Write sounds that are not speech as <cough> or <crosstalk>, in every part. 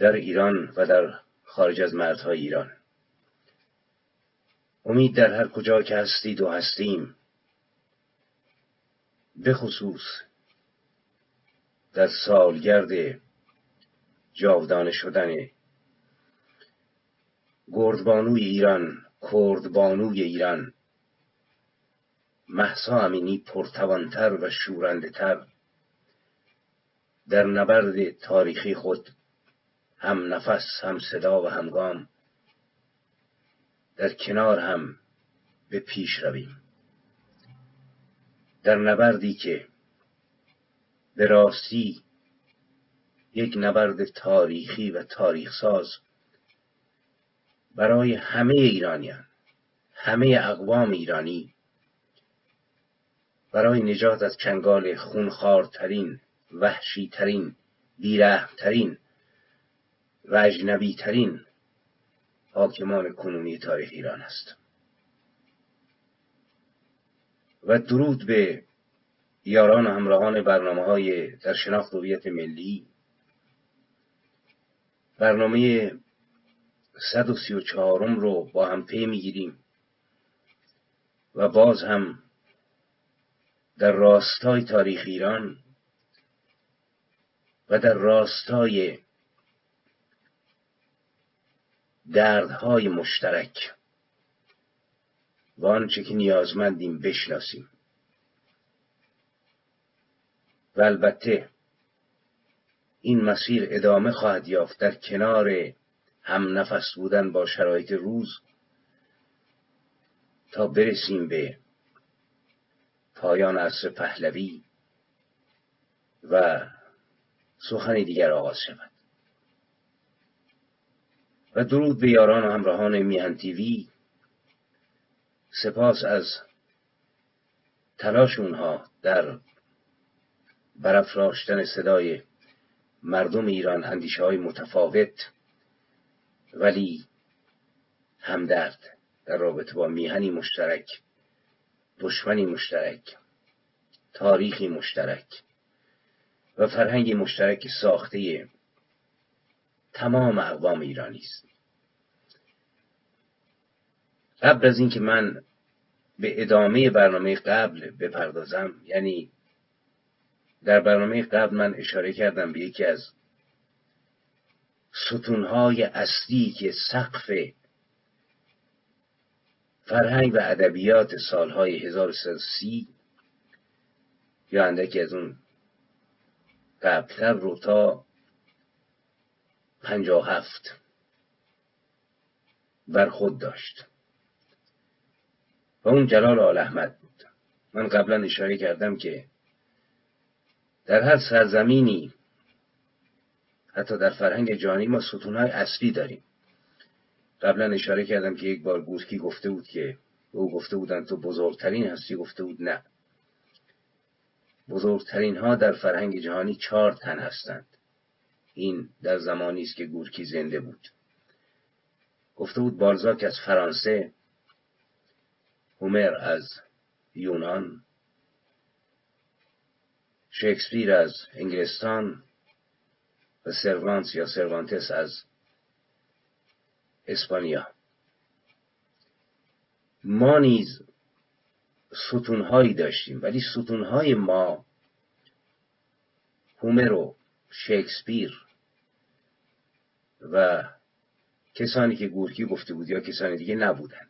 در ایران و در خارج از مردهای ایران. امید در هر کجا که هستید و هستیم. به خصوص در سالگرد جاودانه شدن گردبانوی ایران کردبانوی ایران. محسا امینی پرتوانتر و شورنده تر در نبرد تاریخی خود هم نفس هم صدا و همگام در کنار هم به پیش رویم. در نبردی که به راستی یک نبرد تاریخی و تاریخ ساز برای همه ایرانیان همه اقوام ایرانی برای نجات از چنگال خونخوارترین وحشیترین بیرحمترین و اجنبی ترین حاکمان کنونی تاریخ ایران است. و درود به یاران و همراهان برنامه های در شناخت هویت ملی. برنامه 134 رو با هم پی می‌گیریم و باز هم در راستای تاریخ ایران و در راستای دردهای مشترک. و آنچه که نیازمندیم بشناسیم. و البته این مسیر ادامه خواهد یافت در کنار هم نفس بودن با شرایط روز تا برسیم به پایان عصر پهلوی و سخنی دیگر آغاز شود. درود به یاران و همراهان میهن تیوی سپاس از تلاش اونها در برافراشتن صدای مردم ایران اندیشه های متفاوت ولی همدرد در رابطه با میهنی مشترک دشمنی مشترک تاریخی مشترک و فرهنگی مشترک ساخته تمام اقوام ایرانی است. قبل از اینکه من به ادامه برنامه قبل بپردازم یعنی در برنامه قبل من اشاره کردم به یکی از ستونهای اصلی که سقف فرهنگ و ادبیات سالهای 1330 یا اندکی از اون قبلتر رو تا پنجاه هفت بر خود داشت. و اون جلال آل احمد بود. من قبلا اشاره کردم که در هر سرزمینی حتی در فرهنگ جهانی ما ستونهای اصلی داریم. قبلا اشاره کردم که یک بار گورکی گفته بود که او گفته بودن تو بزرگترین هستی گفته بود نه. بزرگترین ها در فرهنگ جهانی چهار تن هستند. این در زمانی است که گورکی زنده بود. گفته بود بالزاک از فرانسه هومر از یونان شکسپیر از انگلستان و سروانس یا سروانتس از اسپانیا. ما نیز ستونهایی داشتیم ولی ستونهای ما هومر و شکسپیر و کسانی که گورکی گفته بود یا کسانی دیگه نبودند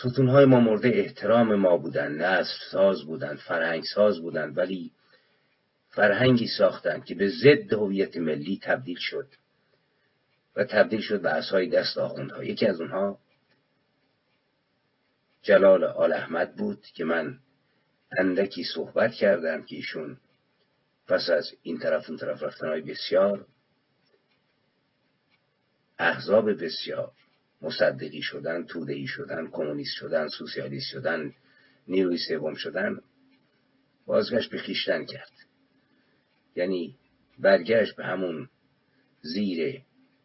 ستونهای ما مورد احترام ما بودند نسل ساز بودند فرهنگ ساز بودند ولی فرهنگی ساختند که به ضد هویت ملی تبدیل شد و تبدیل شد به اسای دست آخوندها. یکی از اونها جلال آل احمد بود که من اندکی صحبت کردم که ایشون پس از این طرف اون طرف رفتن های بسیار احزاب بسیار مصدقی شدن تودهی شدن کمونیست شدن سوسیالیست شدن نیروی سوم شدن بازگشت به خیشتن کرد. یعنی برگشت به همون زیر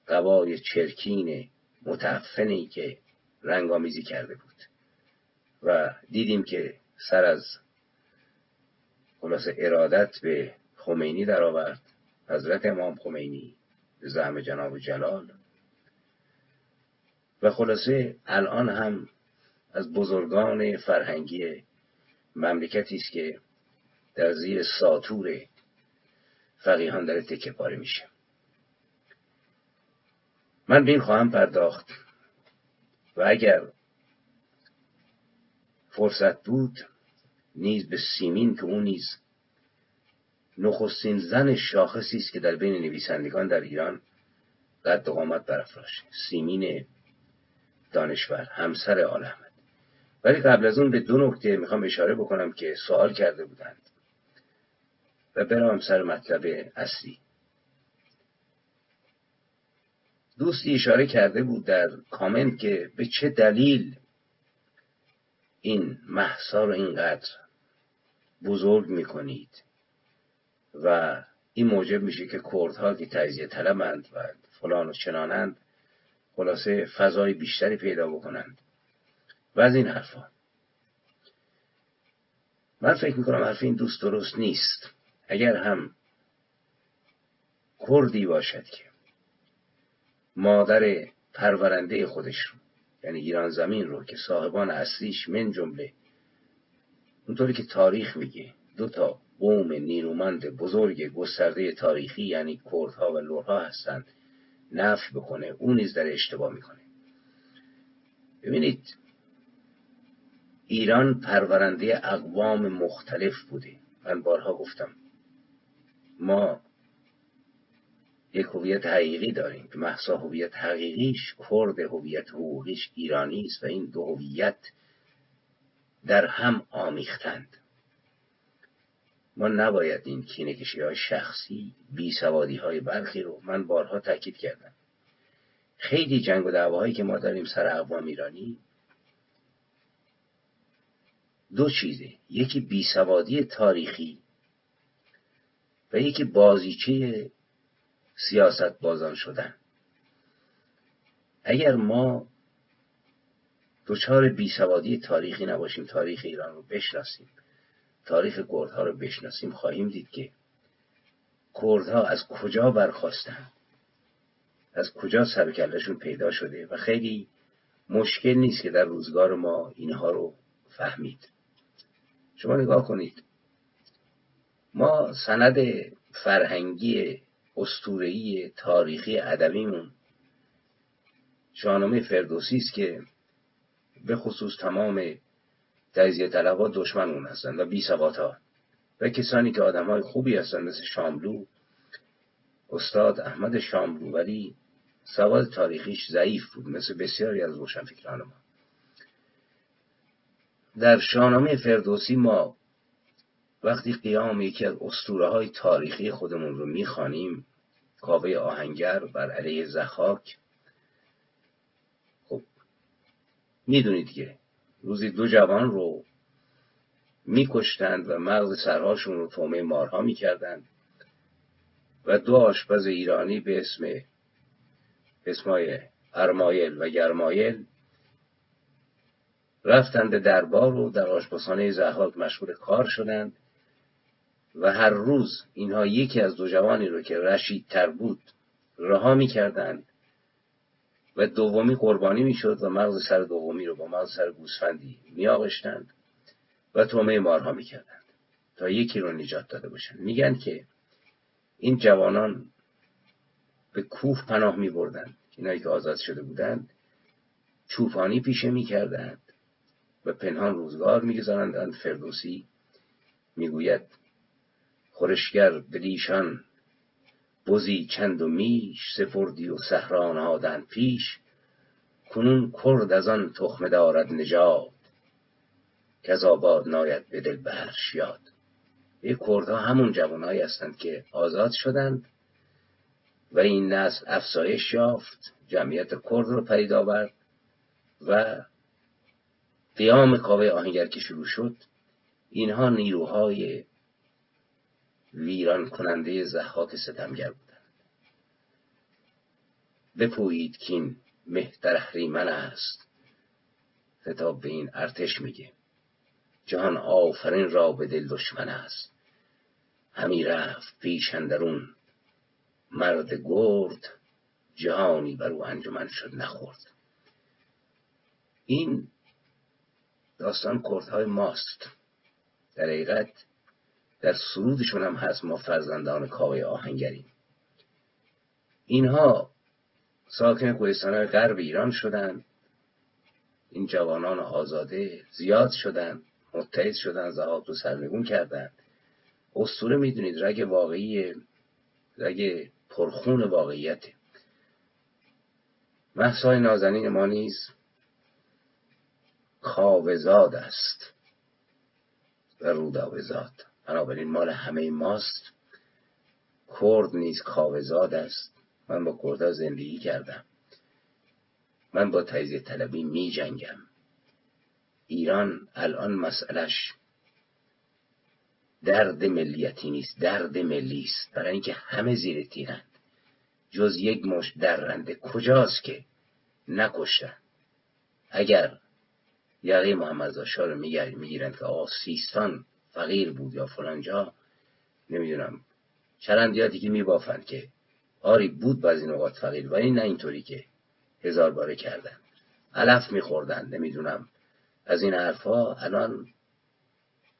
قوای چرکین متعفنی که رنگامیزی کرده بود. و دیدیم که سر از خلاص ارادت به خمینی درآورد. حضرت امام خمینی به زعم جناب جلال و خلاصه الان هم از بزرگان فرهنگی مملکتی است که در زیر ساتور فقیهان داره تکه پاره میشه. من به این خواهم پرداخت و اگر فرصت بود نیز به سیمین که اون نیز نخستین زن شاخصی است که در بین نویسندگان در ایران قد قامت برافراشت. سیمین دانشور همسر احمد. ولی قبل از اون به دو نکته می‌خوام اشاره بکنم که سوال کرده بودند. و برام سر مطلب اصلی. دوستی اشاره کرده بود در کامنت که به چه دلیل این محسا رو اینقدر بزرگ می‌کنید. و این موجب میشه که کردها که تجزیه طلبند و فلان و چنانند خلاصه فضای بیشتری پیدا بکنند. و از این حرفا. من فکر می‌کنم حرف این دوست درست نیست. اگر هم کردی باشد که. مادر پرورنده خودش رو. یعنی ایران زمین رو که صاحبان اصلیش من جمله. اونطوری که تاریخ میگه. دو تا قوم نیرومند بزرگ گسترده تاریخی یعنی کردها و لورها هستند. نفی بکنه اون نیز در اشتباه می‌کنه. ببینید ایران پرورنده اقوام مختلف بوده. من بارها گفتم ما یک هویت حقیقی داریم که محسا هویت حقیقیش کرد هویت حقوقیش ایرانی است و این دو هویت در هم آمیختند. ما نباید این کینکشی های شخصی بی سوادی های برخی رو من بارها تاکید کردم. خیلی جنگ و دعواهایی که ما داریم سر اقوام ایرانی دو چیزه. یکی بیسوادی تاریخی و یکی بازیچه سیاست بازان شدن. اگر ما دچار بیسوادی تاریخی نباشیم تاریخ ایران رو بشناسیم تاریخ کردها رو بشناسیم خواهیم دید که کردها از کجا برخواستند از کجا سرکلشون پیدا شده؟ و خیلی مشکل نیست که در روزگار ما اینها رو فهمید. شما نگاه کنید. ما سند فرهنگی استورهی تاریخی ادبیمون شاهنامه فردوسی است که به خصوص تمام تجزیه طلبها دشمن اون هستند و بی ها و کسانی که آدم های خوبی هستند مثل شاملو استاد احمد شاملو ولی سواد تاریخیش ضعیف بود مثل بسیاری از روشنفکران ما. در شاهنامه فردوسی ما وقتی قیام یکی از اسطوره های تاریخی خودمون رو می‌خوانیم کاوه آهنگر بر علیه زخاک خب می‌دونید که روزی دو جوان رو میکشتند و مغز سرهاشون رو تومه مارها می‌کردند و دو آشپز ایرانی به اسم اسمای ارمایل و گرمایل رفتند دربار و در آشپزخانه زحاک مشغول کار شدند و هر روز اینها یکی از دو جوانی رو که رشید تر بود رها می‌کردند. و دومی قربانی می‌شد و مغز سر دومی رو با مغز سر گوسفندی میآغشتند و تومه مارها می‌کردند تا یکی رو نجات داده باشند. میگن که این جوانان به کوه پناه می بردند اینایی که آزاد شده بودند چوپانی پیشه می‌کردند و پنهان روزگار می‌گذارند فردوسی می‌گوید خورشگر بدیشان بزی چند و میش سفردی و هادن پیش کنون کرد از آن تخمه دارد نژاد که از آباد ناید به دل بهرش یاد. این کردها همون جوانهایی هستند که آزاد شدند و این نسل افزایش یافت جمعیت کرد رو پدید آورد و قیام کاوه آهنگر که شروع شد اینها نیروهای ویران کننده زحاک ستمگر بودند. بپویید که این مهتر اهریمن است. خطاب به این ارتش میگه. جهان آفرین را به دل دشمن است. همی رفت پیش اندرون. مرد گرد جهانی بر او انجمن شد نخورد. این داستان کردهای ماست. در حقیقت در سرودشون هم هست ما فرزندان کاوه آهنگریم. اینها ساکن کوهستان غرب ایران شدند این جوانان آزاده زیاد شدند متحد شدن زهاد رو سرنگون کردند اسطوره می‌دونید رگ واقعی رگ پرخون واقعیت. محسای نازنین ما نیز کاوزاد است و رودابزاد بنابراین مال همه ماست. کرد نیز کاوزاد است. من با کردها زندگی کردم. من با تجزیه طلبی می جنگم. ایران الان مسئلش درد ملیتی نیست درد ملی است. برای اینکه همه زیر تیرند. جز یک مش درنده کجاست که نکشتن؟ اگر یقه محمد رو می‌گیرند که آقا سیستان فقیر بود یا فلانجا نمی‌دونم. چرندیاتی که میبافند که آری بود بعضی نقاط فقیر ولی نه اینطوری که هزار باره کردن علف میخوردن نمی‌دونم. از این حرفها الان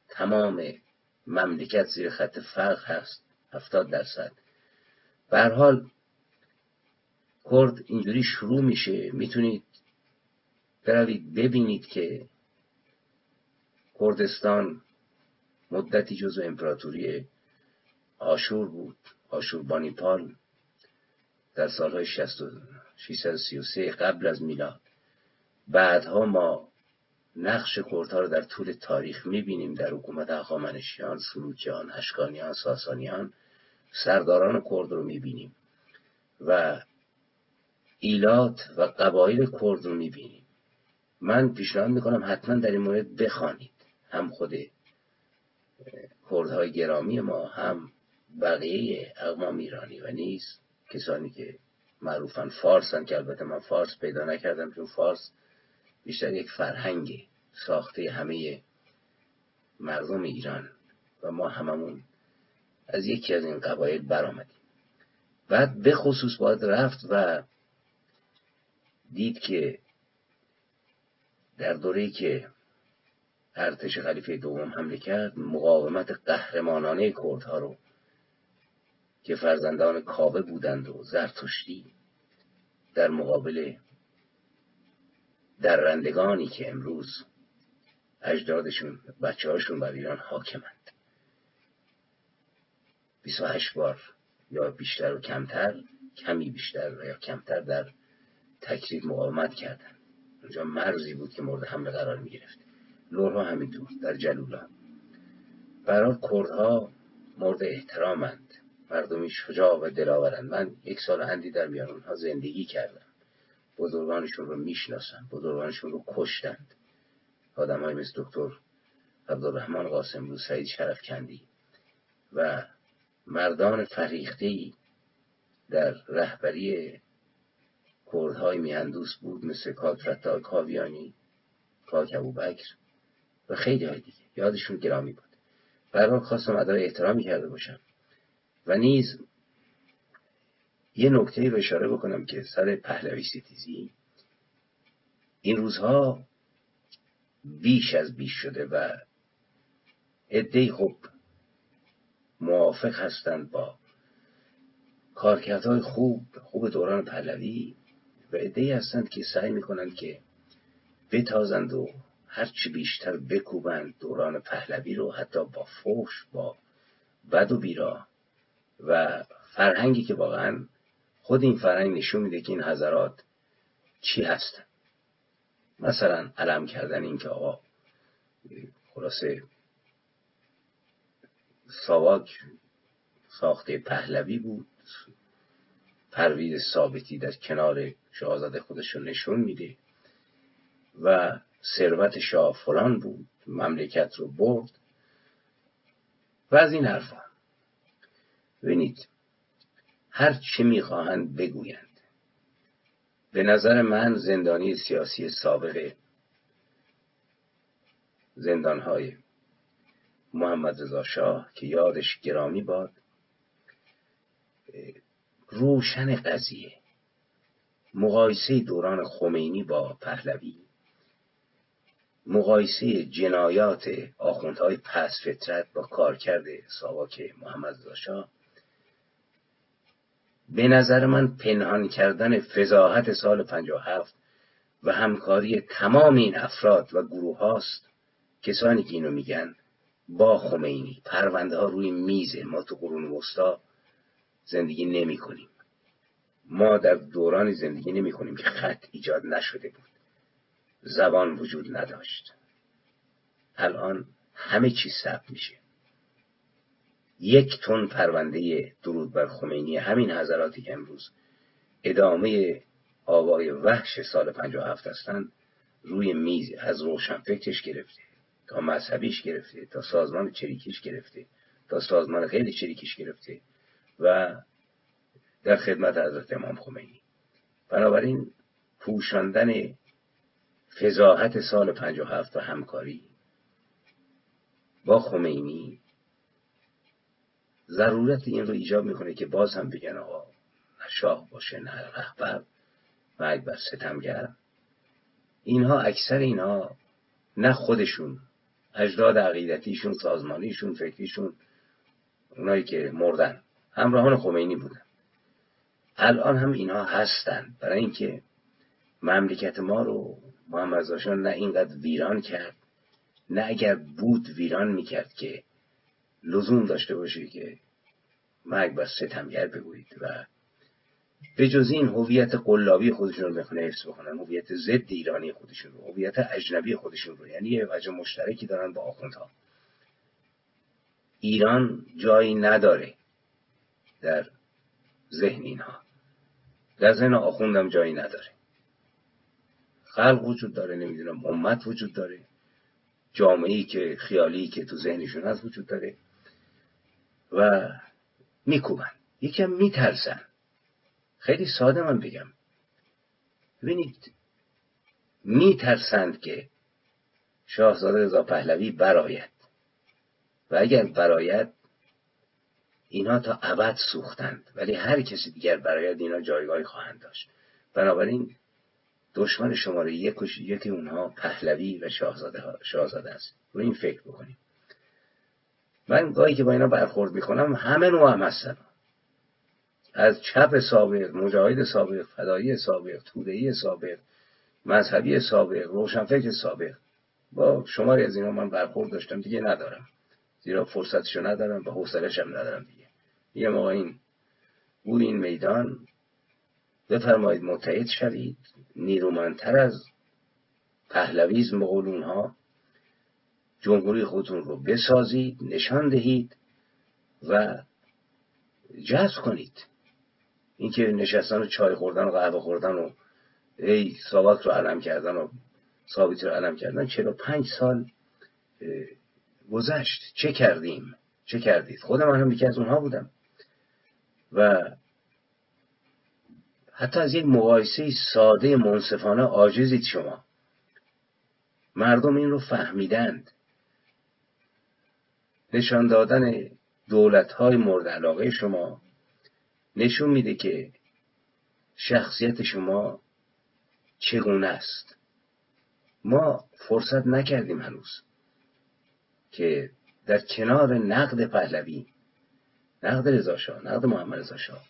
تمام مملکت زیر خط فرق هست هفتاد درصد. به حال کرد اینجوری شروع میشه. می‌تونید بروید ببینید که کردستان مدتی جزو امپراتوری آشور بود آشور بانیپال در سالهای 633 قبل از میلاد. بعدها ما نقش کردها رو در طول تاریخ می‌بینیم در حکومت هخامنشیان سلوکیان اشکانیان ساسانیان سرداران کرد رو می‌بینیم و ایلات و قبایل کرد رو می‌بینیم. من پیشنهاد می‌کنم حتما در این مورد بخوانید هم خود کردهای گرامی ما هم بقیه اقوام ایرانی و نیز کسانی که معروفن فارسن که البته من فارس پیدا نکردم چون فارس بیشتر یک فرهنگ ساخته همه مردم ایران و ما هممون از یکی از این قبایل برآمدیم. بعد به خصوص باید رفت و دید که در دوره که ارتش خلیفه دوم حمله کرد مقاومت قهرمانانه کردها رو که فرزندان کاوه بودند و زرتشتی در مقابل درندگانی که امروز اجدادشون بچه هاشون بر ایران حاکمند. 28 بار یا بیشتر و کمتر کمی بیشتر یا کمتر در تکریب مقاومت کردند. اونجا مرزی بود که مورد حمله قرار می گرفت لورها همینطور در جلولا. برای کردها مورد احترامند. مردمی شجاع و دلاورند. من یک سال اندی در میان اونها زندگی کردم. بزرگانشون رو می‌شناسن بزرگانشون رو کشتند. آدم های مثل دکتر عبدالرحمن قاسم رو سعید شرف کندی و مردان فریخته در رهبری کردهای میهندوس بود. مثل کاک فتا کاویانی کاک ابوبکر. و خیلی های دیگه. یادشون گرامی بود. برای خواستم ادای احترامی کرده باشم. و نیز یه نکته رو اشاره بکنم که سر پهلوی ستیزی. این روزها بیش از بیش شده و عدهای خوب موافق هستند با کارکردهای خوب خوب دوران پهلوی و عدهای هستند که سعی می‌کنند که بتازند و هرچی بیشتر بکوبند دوران پهلوی رو حتی با فوش با بد و بیرا و فرهنگی که واقعا خود این فرهنگ نشون میده که این حضرات چی هستن. مثلا علم کردن این که آقا خلاصه ساواک ساخته پهلوی بود پرویز ثابتی در کنار شاهزاده خودش رو نشون میده و ثروت شاه فلان بود مملکت رو برد و از این حرفا. ببینید هر چه می‌خواهند بگویند. به نظر من زندانی سیاسی سابق زندانهای محمد رضا شاه که یادش گرامی باد روشن قضیه مقایسه دوران خمینی با پهلوی. مقایسه جنایات آخوندهای پس فطرت با کارکرد ساواک محمد شاه به نظر من پنهان کردن فضاحت سال 57 و همکاری تمام این افراد و گروه هاست کسانی که اینو میگن با خمینی پرونده ها روی میزه ما تو قرون وسطا زندگی نمی کنیم ما در دورانی زندگی نمی کنیم که خط ایجاد نشده بود. زبان وجود نداشت. الان همه چیز ثبت میشه. یک تن پرونده درود بر خمینی همین حضراتی که امروز ادامه آوای وحش سال 57 هستند روی میز از روشن فکرش گرفته تا مذهبیش گرفته تا سازمان چریکیش گرفته تا سازمان خیلی چریکیش گرفته و در خدمت حضرت امام خمینی. بنابراین پوشاندن فضاحت سال 57 و همکاری با خمینی. ضرورت این رو ایجاب می‌کنه که باز هم بگن آقا نه شاه باشه نه رهبر مرگ بر ستمگر. اینها اکثر اینها نه خودشون اجداد عقیدتیشون سازمانیشون فکریشون اونایی که مردن همراهان خمینی بودن. الان هم اینها هستن. برای اینکه مملکت ما رو محمد نه اینقدر ویران کرد نه اگر بود ویران می‌کرد که لزوم داشته باشه که مرگ بر ستمگر بگویید و به جز این هویت قلابی خودشون رو می‌خونه حفظ بکنن هویت ضد ایرانی خودشون رو هویت اجنبی خودشون رو یعنی یه وجه مشترکی دارن با آخوندها. ایران جایی نداره در ذهن اینها. در ذهن آخوندم جایی نداره. خلق وجود داره نمی‌دونم امت وجود داره. جامعه که خیالی که تو ذهنشون هست وجود داره. و میکوبن یکم میترسن. خیلی ساده من بگم. ببینید میترسند که شاهزاده رضا پهلوی براید و اگر براید اینها تا ابد سوختند. ولی هر کسی دیگر براید اینا جایگاهی خواهند داشت. بنابراین دشمن شماره یک و یکی اونها پهلوی و شاهزاده, شاهزاده است. رو این فکر بکنیم. من گاهی که با اینا برخورد می‌کنم همه نوع هم هستن. از چپ سابق مجاهد سابق فدایی سابق تودهی سابق مذهبی سابق روشنفکر سابق. با شماری از اینا من برخورد داشتم دیگه ندارم. زیرا فرصتشو ندارم و حوصلش هم ندارم دیگه. یه موقع این بود این میدان بفرمایید متحد شوید. نیرومندتر از پهلویزم بقول اونها جمهوری خودتون رو بسازید نشان دهید و جذب کنید. اینکه نشستن و چای خوردن و قهوه خوردن و ای ساواک رو علم کردن و ثابتی رو علم کردن چرا پنج سال گذشت. چه کردیم؟ چه کردید؟ خود من هم یکی از اونها بودم. و حتی از یک مقایسه ساده منصفانه عاجزید شما. مردم این رو فهمیدند. نشان دادن دولت های مورد علاقه شما نشون میده که شخصیت شما چگونه است. ما فرصت نکردیم هنوز که در کنار نقد پهلوی نقد رضا نقد محمد رضا شاه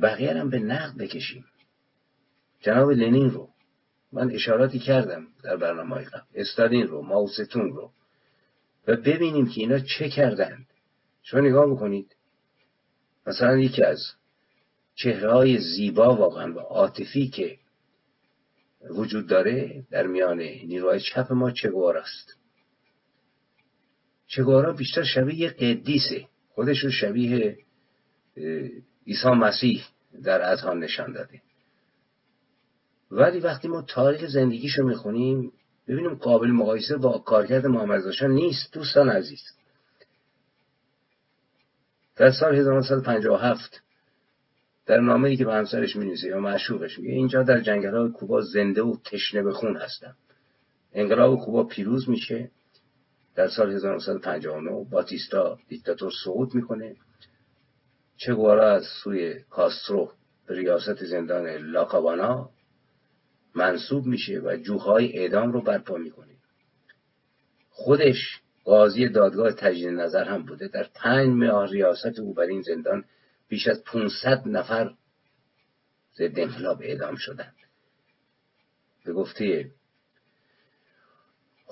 بقیه هم به نقد بکشیم. جناب لنین رو. من اشاراتی کردم در برنامه های قبل. استالین رو ماوستون رو. و ببینیم که اینا چه کردند. شما نگاه بکنید. مثلا یکی از چهره های زیبا واقعا و عاطفی که وجود داره در میان نیروهای چپ ما چگوار است؟ چگوارا بیشتر شبیه یه قدیسه. خودش رو شبیه عیسی مسیح در اذهان نشان داده. ولی وقتی ما تاریخ زندگیشو می‌خونیم ببینیم قابل مقایسه با کارکرد محمد نیست دوستان عزیز. در سال 1957 در نامه ای که به همسرش می یا معشوقش میگه اینجا در جنگل های کوبا زنده و تشنه به خون هستم. انقلاب کوبا پیروز میشه. در سال 1959 باتیستا دیکتاتور سقوط می‌کنه. چگوارا از سوی کاسترو به ریاست زندان لاکابانا منصوب میشه و جوهای اعدام رو برپا می‌کنه. خودش قاضی دادگاه تجدید نظر هم بوده. در پنج ماه ریاست او بر این زندان بیش از 500 نفر ضد انقلاب اعدام شدند. به گفته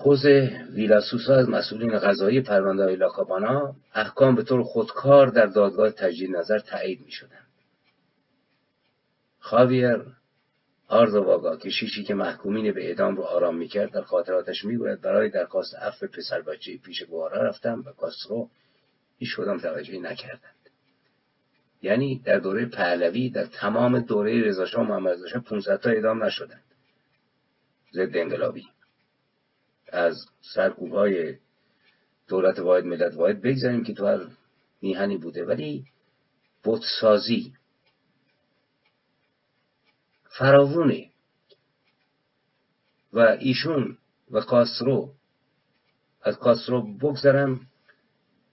خوز ویلاسوسا از مسئولین غذایی پرونده های لاکابانا احکام به طور خودکار در دادگاه تجدید نظر تایید می شدند. خاویر آردواگا کشیشی که محکومین به اعدام رو آرام می‌کرد در خاطراتش می‌گوید برای درخواست عفو پسر بچه پیش گوارا رفتم و کاسترو هیچ کدام توجهی نکردند. یعنی در دوره پهلوی در تمام دوره رضاشاه و محمد رضا 500 تا اعدام نشدند. ضد انقلابی. از سرکوب های دولت واحد ملت واحد بگذاریم که تو هر میهنی بوده. ولی بودسازی فراوونه. و ایشون و کاسرو از کاسرو بگذارم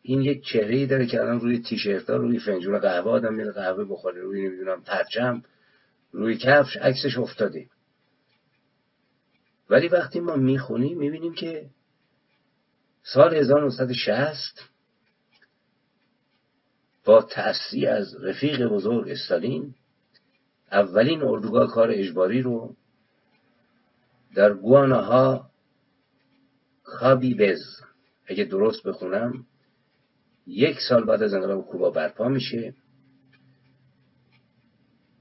این یک چهره داره که الان روی تیشرت روی فنجون قهوه آدم میره قهوه بخوره روی نمی‌دونم پرچم روی کفش عکسش افتاده. ولی وقتی ما می‌خونیم می‌بینیم که سال 1960 با تأسی از رفیق بزرگ استالین اولین اردوگاه کار اجباری رو در گواناها خابیبز اگه درست بخونم یک سال بعد از انقلاب کوبا برپا میشه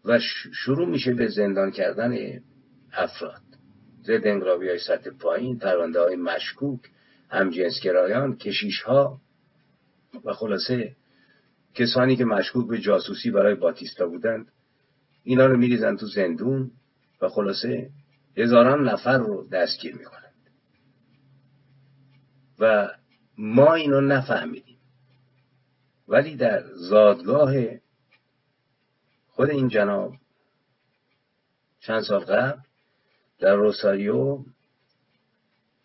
و شروع میشه به زندان کردن افراد. ضد انقلابی های سطح پایین پرونده های مشکوک همجنسگرایان کشیش ها و خلاصه کسانی که مشکوک به جاسوسی برای باتیستا بودند اینا رو میریزن تو زندون و خلاصه هزاران نفر رو دستگیر می‌کنند. و ما اینو نفهمیدیم. ولی در زادگاه خود این جناب چند سال قبل در روساریو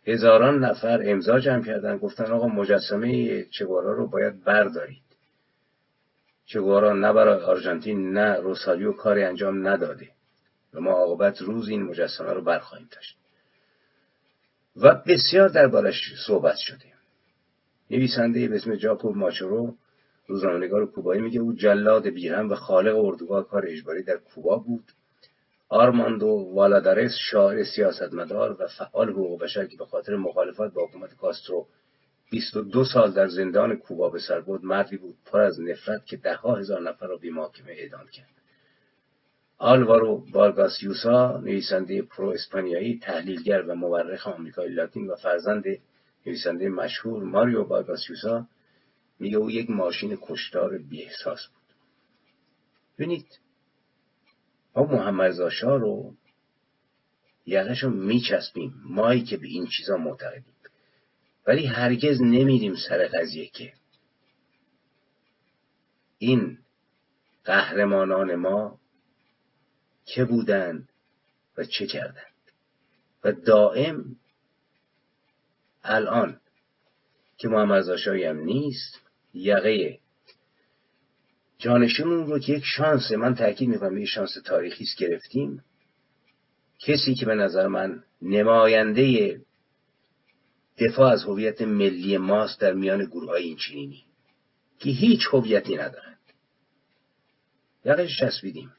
هزاران نفر امضا جمع کردن. گفتن آقا مجسمه چگوارا رو باید بردارید. چگوارا نه برای آرژانتین نه روساریو کاری انجام نداده. و ما عاقبت روز این مجسمه رو برخواهیم داشت. و بسیار دربارش صحبت شده. نویسنده به اسم جاکوب ماچورو روزنامه‌نگار کوبایی میگه او جلاد بی‌رحم و خالق اردوگاه کار اجباری در کوبا بود. آرماندو والادارس شاعر سیاستمدار و فعال حقوق بشر که به خاطر مخالفت با حکومت کاسترو 22 سال در زندان کوبا به سر بود مردی بود پر از نفرت که دهها هزار نفر را بی محاکمه اعدام کرد. آلوارو بارگاسیوسا نویسنده پرو اسپانیایی تحلیلگر و مورخ آمریکای لاتین و فرزند نویسنده مشهور ماریو بارگاسیوسا میگه او یک ماشین کشتار بی احساس بود. ببینید ما محمد زاشا رو یقش رو میچسبیم. مایی که به این چیزا معتقدیم. ولی هرگز نمیریم سر قضیه که این قهرمانان ما که بودند و چه کردند و دائم الان که محمد هم نیست یقه جانشون رو که یک شانس من تاکید می‌کنم یک شانس تاریخی است گرفتیم. کسی که به نظر من نماینده دفاع از هویت ملی ماست در میان گروه های این چینی که هیچ هویتی ندارند. یقش چسبیدیم.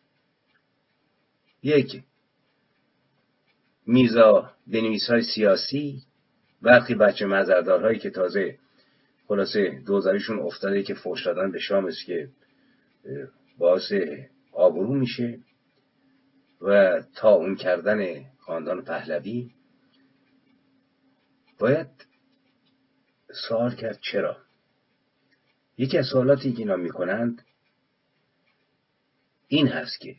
یک میزا بنویس های سیاسی برخی بچه مزردارهایی که تازه خلاصه دوزاریشون افتاده که فوش دادن به شام است که باعث آبرو میشه و تا اون کردن خاندان پهلوی باید سوال کرد چرا؟ یکی از سوالاتی که اینا می‌کنند این هست که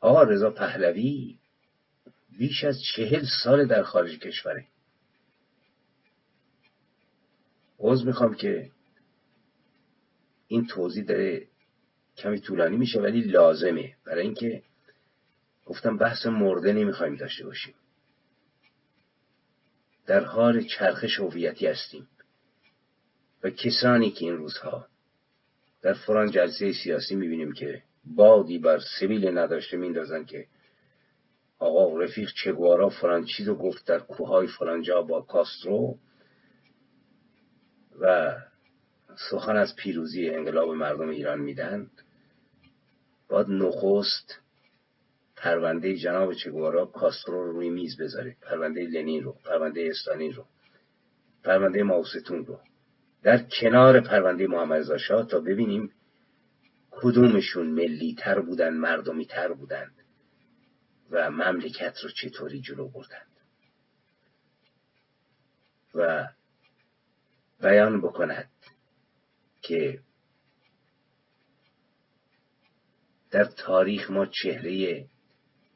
آقا رضا پهلوی بیش از چهل سال در خارج کشوره. عوض می‌خوام که این توضیح داره کمی طولانی میشه ولی لازمه. برای اینکه گفتم بحث مرده نمی‌خوایم داشته باشیم. در حال چرخش هویتی هستیم. و کسانی که این روزها در فران جلسه سیاسی می‌بینیم که بادی بر سبیل نداشته میندازن که آقا رفیق چگوارا فلان چیز گفت در کوههای فلانجا با کاسترو و سخن از پیروزی انقلاب مردم ایران میدن باید نخست پرونده جناب چگوارا کاسترو رو روی میز بذاره پرونده لنین رو پرونده استالین رو پرونده ماوستون رو. در کنار پرونده محمد شاه تا ببینیم کدومشون ملی تر بودن مردمی تر بودند و مملکت رو چطوری جلو بردند. و بیان بکند که در تاریخ ما چهره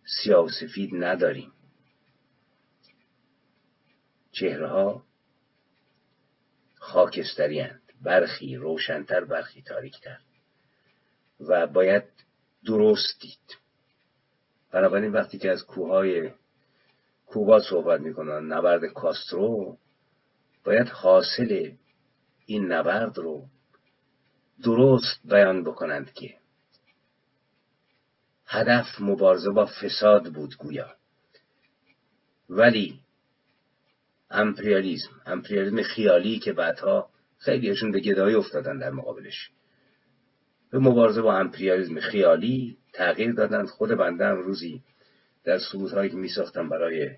سیاه و نداریم. چهره ها خاکستری برخی روشنتر برخی تاریکتر. و باید درست دید. بنابراین وقتی که از کوههای کوبا صحبت می‌کنن نبرد کاسترو باید حاصل این نبرد رو درست بیان بکنند که هدف مبارزه با فساد بود گویا. ولی امپریالیزم امپریالیزم خیالی که بعدها خیلیشون به گدایی افتادن در مقابلش. به مبارزه با امپریالیزم خیالی تغییر دادند خود بنده هم روزی در سرودهایی که میساختم برای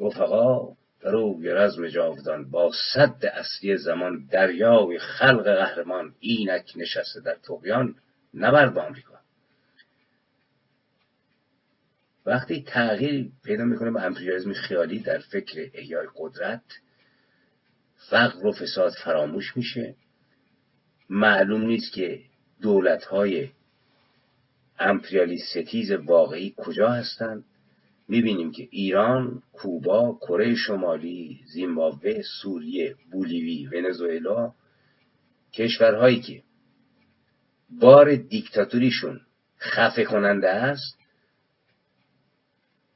رفقا روی رزم جاودان با صد اصلی زمان دریای خلق قهرمان اینک نشسته در تقیان نبرد با آمریکا. وقتی تغییر پیدا می‌کنه به امپریالیزم خیالی در فکر احیای قدرت فقر و فساد فراموش میشه. معلوم نیست که دولت های امپریالی ستیز واقعی کجا هستند. می‌بینیم که ایران، کوبا، کره شمالی، زیمبابوه، سوریه، بولیوی، ونزوئلا کشورهایی که بار دیکتاتوریشون خفه کننده است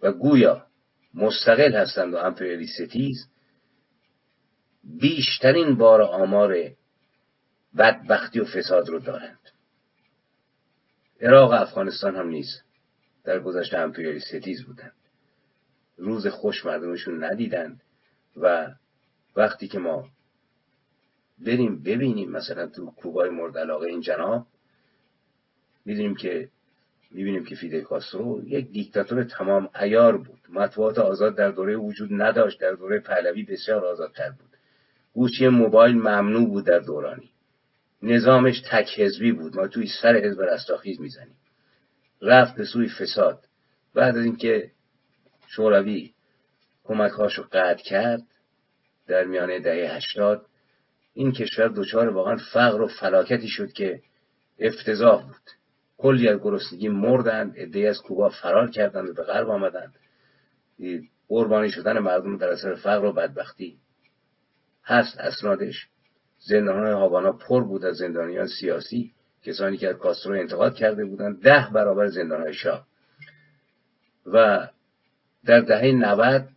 و گویا مستقل هستند و امپریالی ستیز بیشترین بار آمار بدبختی و فساد رو دارند. عراق افغانستان هم نیست در گذشته امپریالی ستیز بودند. روز خوش مردمشون ندیدند و وقتی که ما بریم ببینیم مثلا تو کوبای مورد علاقه این جناب می‌دونیم که می‌بینیم که فیدل کاسترو یک دیکتاتور تمام ایار بود. مطبوعات آزاد در دوره وجود نداشت در دوره پهلوی بسیار آزادتر بود. گوشی موبایل ممنوع بود در دورانی. نظامش تک حزبی بود. ما توی سر حزب رستاخیز می‌زنیم. رفت به سوی فساد. بعد از اینکه شوروی کمکهاشو قطع کرد در میانه دهه هشتاد این کشور دچار واقعا فقر و فلاکتی شد که افتضاح بود. کلی از گرسنگی مردند عدهای از کوبا فرار کردند و به غرب آمدند. قربانی شدن مردم در اثر فقر و بدبختی. هست اسنادش. زندان های هاوانا پر بود از زندانیان سیاسی کسانی که از کاسترو انتقاد کرده بودند. ده برابر زندان های شاه. و در دهه 90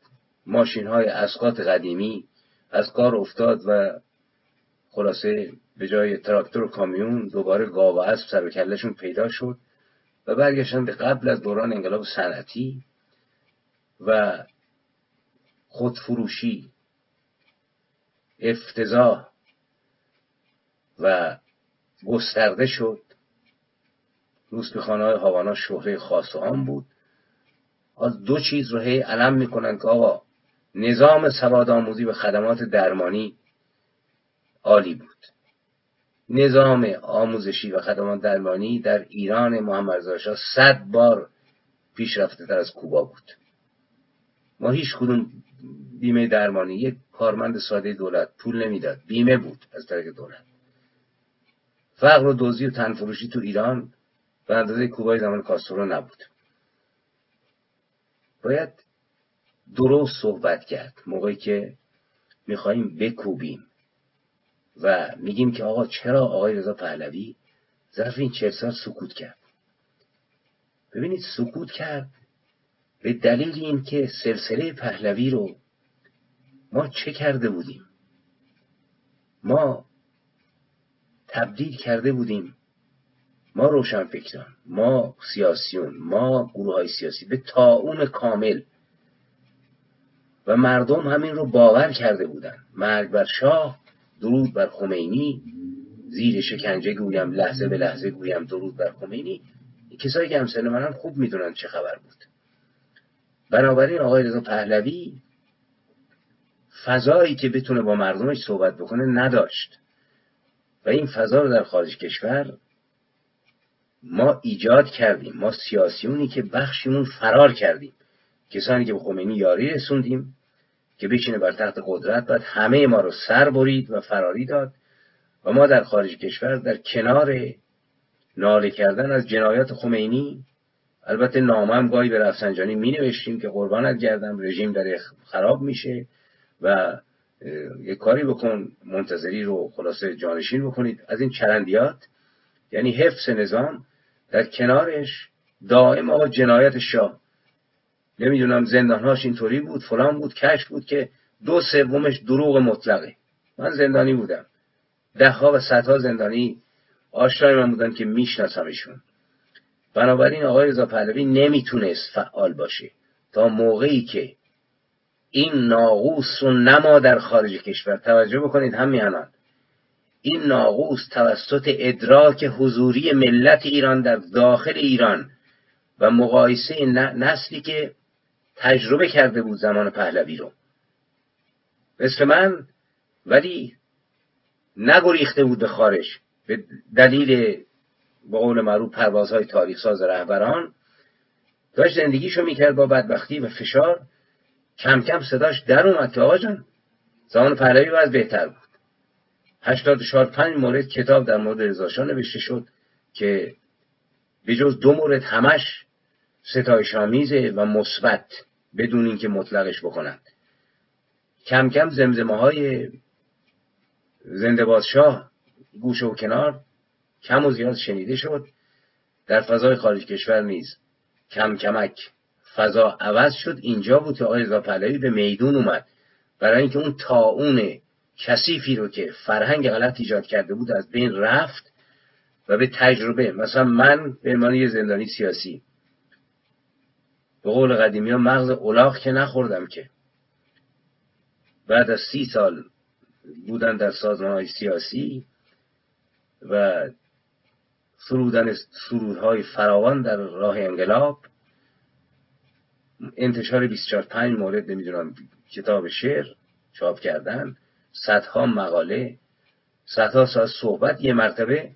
ماشین های اسقاط قدیمی از کار افتاد و خلاصه به جای تراکتور و کامیون دوباره گاو و اسب سر و کلشون پیدا شد و برگشتن به قبل از دوران انقلاب صنعتی و خودفروشی افتضاح و گسترده شد. روزبیخانه های هاوانا شهره خاص آن بود. از دو چیز رو هی علم می‌کنن که آقا نظام سواد آموزی و خدمات درمانی عالی بود. نظام آموزشی و خدمات درمانی در ایران محمد رضا صد بار پیشرفته تر از کوبا بود. ما هیچ کدوم بیمه درمانی یک کارمند ساده دولت پول نمی‌داد. بیمه بود از طریق دولت. فقر و دوزی و تنفروشی تو ایران به اندازه کوبای زمان کاسترو نبود. باید درست صحبت کرد موقعی که میخواییم بکوبیم. و میگیم که آقا چرا آقای رضا پهلوی ظرف این چهل سال سکوت کرد؟ ببینید سکوت کرد به دلیل اینکه سلسله پهلوی رو ما چه کرده بودیم؟ ما تبدیل کرده بودیم. ما روشنفکران ما سیاسیون ما گروه های سیاسی به تاون کامل. و مردم همین رو باور کرده بودن. مرگ بر شاه درود بر خمینی. زیر شکنجه گویم لحظه به لحظه گویم درود بر خمینی. کسایی که همسن منم خوب می‌دونن چه خبر بود. بنابراین آقای رضا پهلوی فضایی که بتونه با مردمش صحبت بکنه نداشت. و این فضا رو در خارج کشور ما ایجاد کردیم. ما سیاسیونی که بخشیمون فرار کردیم. کسانی که به خمینی یاری رسوندیم. که بشینه بر تخت قدرت بعد همه ما رو سر برید و فراری داد و ما در خارج کشور در کنار ناله کردن از جنایات خمینی البته نامه هم گاهی به رفسنجانی می نوشتیم که قربانت گردم رژیم در خراب میشه و یک کاری بکن منتظری رو خلاصه جانشین بکنید. از این چرندیات یعنی حفظ نظام در کنارش دائم آقا جنایت شاه. نمی‌دونم زندانهاش اینطوری بود فلان بود کش بود که دو سومش دروغ مطلقه. من زندانی بودم. دهها و صدها زندانی آشنای من بودن که میشناسمشون. بنابراین آقای رضا پهلوی نمی‌تونست فعال باشه تا موقعی که این ناقوس رو نما در خارج کشور. توجه بکنید هم میهنان این ناقوس توسط ادراک حضوری ملت ایران در داخل ایران و مقایسه نسلی که تجربه کرده بود زمان پهلوی رو. مثل من ولی نگریخته بود به خارج به دلیل به قول معروف پروازهای تاریخ ساز رهبران داشت زندگیشو می‌کرد با بدبختی و فشار. کم کم صداش در اومد که آقا جان زمان پهلوی باید بهتر بود. هشتاد چهار پنج مورد کتاب در مورد رضاشاه نوشته شد که به جز دو مورد همش ستایش آمیزه و مثبت. بدون اینکه مطلقش بکنند. کم کم زمزمه های زنده بادشاه گوشه و کنار کم و زیاد شنیده شد. در فضای خارج کشور نیز کم کمک فضا عوض شد. اینجا بود که آقای پهلوی به میدون اومد. برای اینکه اون تاون کثیفی رو که فرهنگ غلط ایجاد کرده بود از بین رفت و به تجربه مثلا من به عنوان یه زندانی سیاسی به قول قدیمی ها مغز اولاغ که نخوردم که. بعد از سی سال بودن در سازمان های سیاسی و سرودن سرودهای فراوان در راه انقلاب انتشار 24 5 مورد نمی‌دونم کتاب شعر چاپ کردن صدها مقاله صدها ساعت صحبت یه مرتبه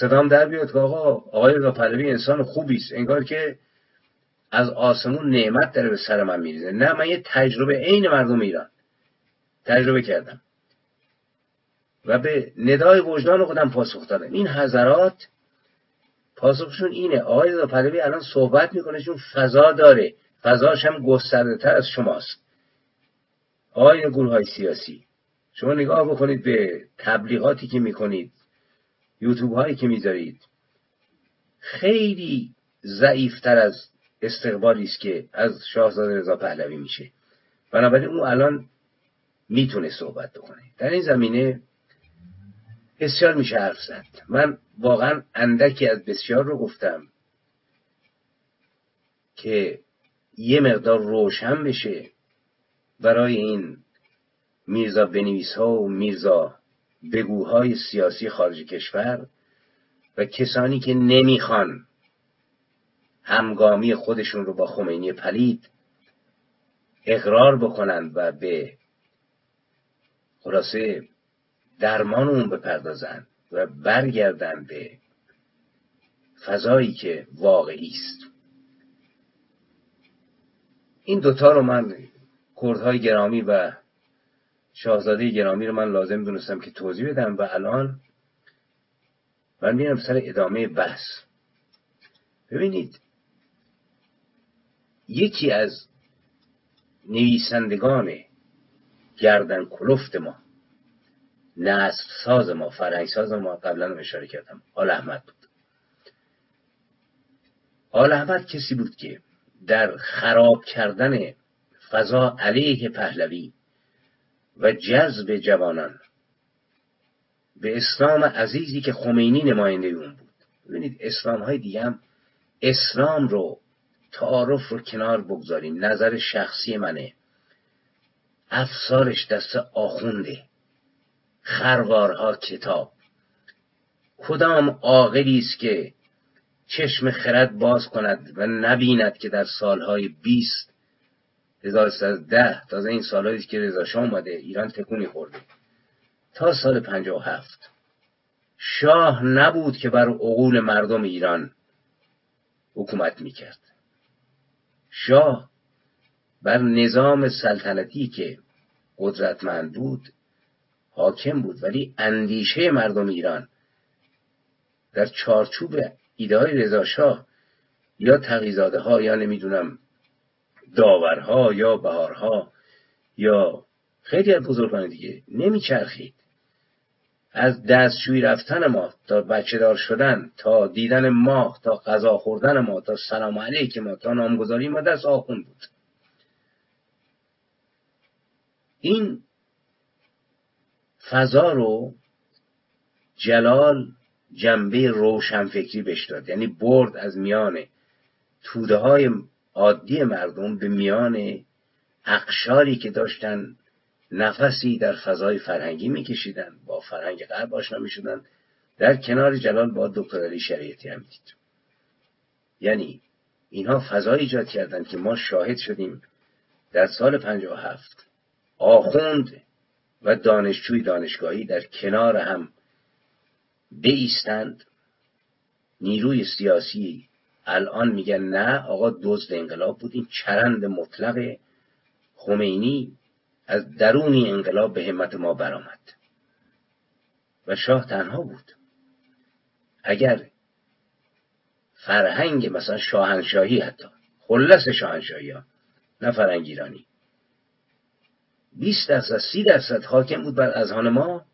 صدام در بیاد که آقا آقای رضا پهلوی انسان خوبی است انگار که از آسمون نعمت داره به سر من میریزه. نه من یه تجربه عین مردم ایران تجربه کردم. و به ندای وجدان خودم پاسخ دادم. این حضرات پاسخشون اینه. آقای رضا پهلوی الان صحبت می‌کنه چون فضا داره. فضاش هم گسترده تر از شماست. آقای گروه های سیاسی شما نگاه بکنید به تبلیغاتی که می‌کنید یوتیوب هایی که می‌ذارید خیلی ضعیفتر از استقبالی است که از شاهزاده رضا پهلوی میشه. بنابراین اون الان می‌تونه صحبت بکنه. در این زمینه بسیار میشه حرف زد. من واقعا اندکی از بسیار رو گفتم که یه مقدار روشن بشه برای این میرزا بنویس ها و میرزا بگوهای سیاسی خارج کشور و کسانی که نمی‌خوان همگامی خودشون رو با خمینی پلید اقرار بکنند و به خلاصه درمان اون بپردازند و برگردن به فضایی که واقعی است. این دوتا رو من کردهای گرامی و شاهزاده گرامی رو من لازم دونستم که توضیح بدم و الان من میرم سر ادامه بحث. ببینید یکی از نویسندگان گردن کلفت ما نصف ساز ما فرهنگ ساز ما قبلا اشاره کردم آل احمد بود. آل احمد کسی بود که در خراب کردن فضا علیه پهلوی و جذب جوانان به اسلام عزیزی که خمینی نماینده اون بود. ببینید اسلام های دیگه هم اسلام رو تعارف رو کنار بگذاریم. نظر شخصی منه. افسارش دست آخونده. خروارها کتاب. کدام عاقلی است که چشم خرد باز کند و نبیند که در سالهای بیست ده تازه این سالهایی که رضا اومده ایران تکونی خورده. تا سال پنجاه و هفت. شاه نبود که بر عقول مردم ایران حکومت می‌کرد. شاه بر نظام سلطنتی که قدرتمند بود حاکم بود. ولی اندیشه مردم ایران در چارچوب ایده رضا شاه یا تقیزاده ها یا نمی‌دونم داورها یا بهارها یا خیلی از بزرگان دیگه نمیچرخید. از دستشوی رفتن ما تا بچه دار شدن تا دیدن ماه تا غذا خوردن ما تا سلام علیک ما تا نامگذاری ما دست آخون بود. این فضا رو جلال جنبه روشنفکری بهش داد. یعنی برد از میان توده های عادی مردم به میان اقشاری که داشتن نفسی در فضای فرهنگی میکشیدن با فرهنگ غرب آشنا می‌شدن در کنار جلال با دکتر علی شریعتی هم دید. یعنی اینها فضای ایجاد کردند که ما شاهد شدیم. در سال 57 آخوند و دانشجوی دانشگاهی در کنار هم بیستند. نیروی سیاسی الان میگن نه آقا دزد انقلاب بود این چرند مطلق خمینی از درونی انقلاب به همت ما برآمد. و شاه تنها بود. اگر فرهنگ مثلا شاهنشاهی حتی خلص شاهنشاهی ها نه فرهنگ ایرانی. 20 درصد سی درصد حاکم بود بر اذهان ما.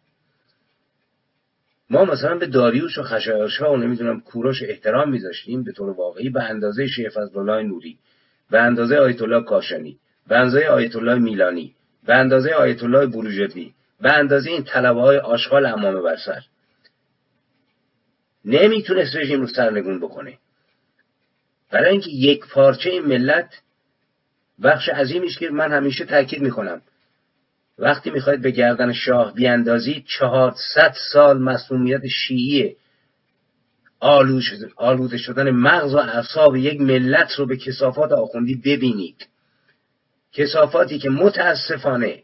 ما مثلا به داریوش و خشایارشا و نمی‌دونم کوروش احترام میذاشتیم به طور واقعی به اندازه شیخ فضلالله نوری به اندازه آیت الله کاشانی به اندازه آیت الله میلانی. به اندازه آیت الله بروجردی به اندازه این طلبه های آشغال امامه بر سر. نمی‌تونست رژیم رو سرنگون بکنه. برای اینکه یک پارچه این ملت بخش عظیمی است که من همیشه تاکید می‌کنم. وقتی می‌خواید به گردن شاه بیاندازید چهارصد سال مسئولیت شیعی آلوده شدن مغز و اعصاب یک ملت رو به کسافات آخوندی ببینید. کسافاتی که متاسفانه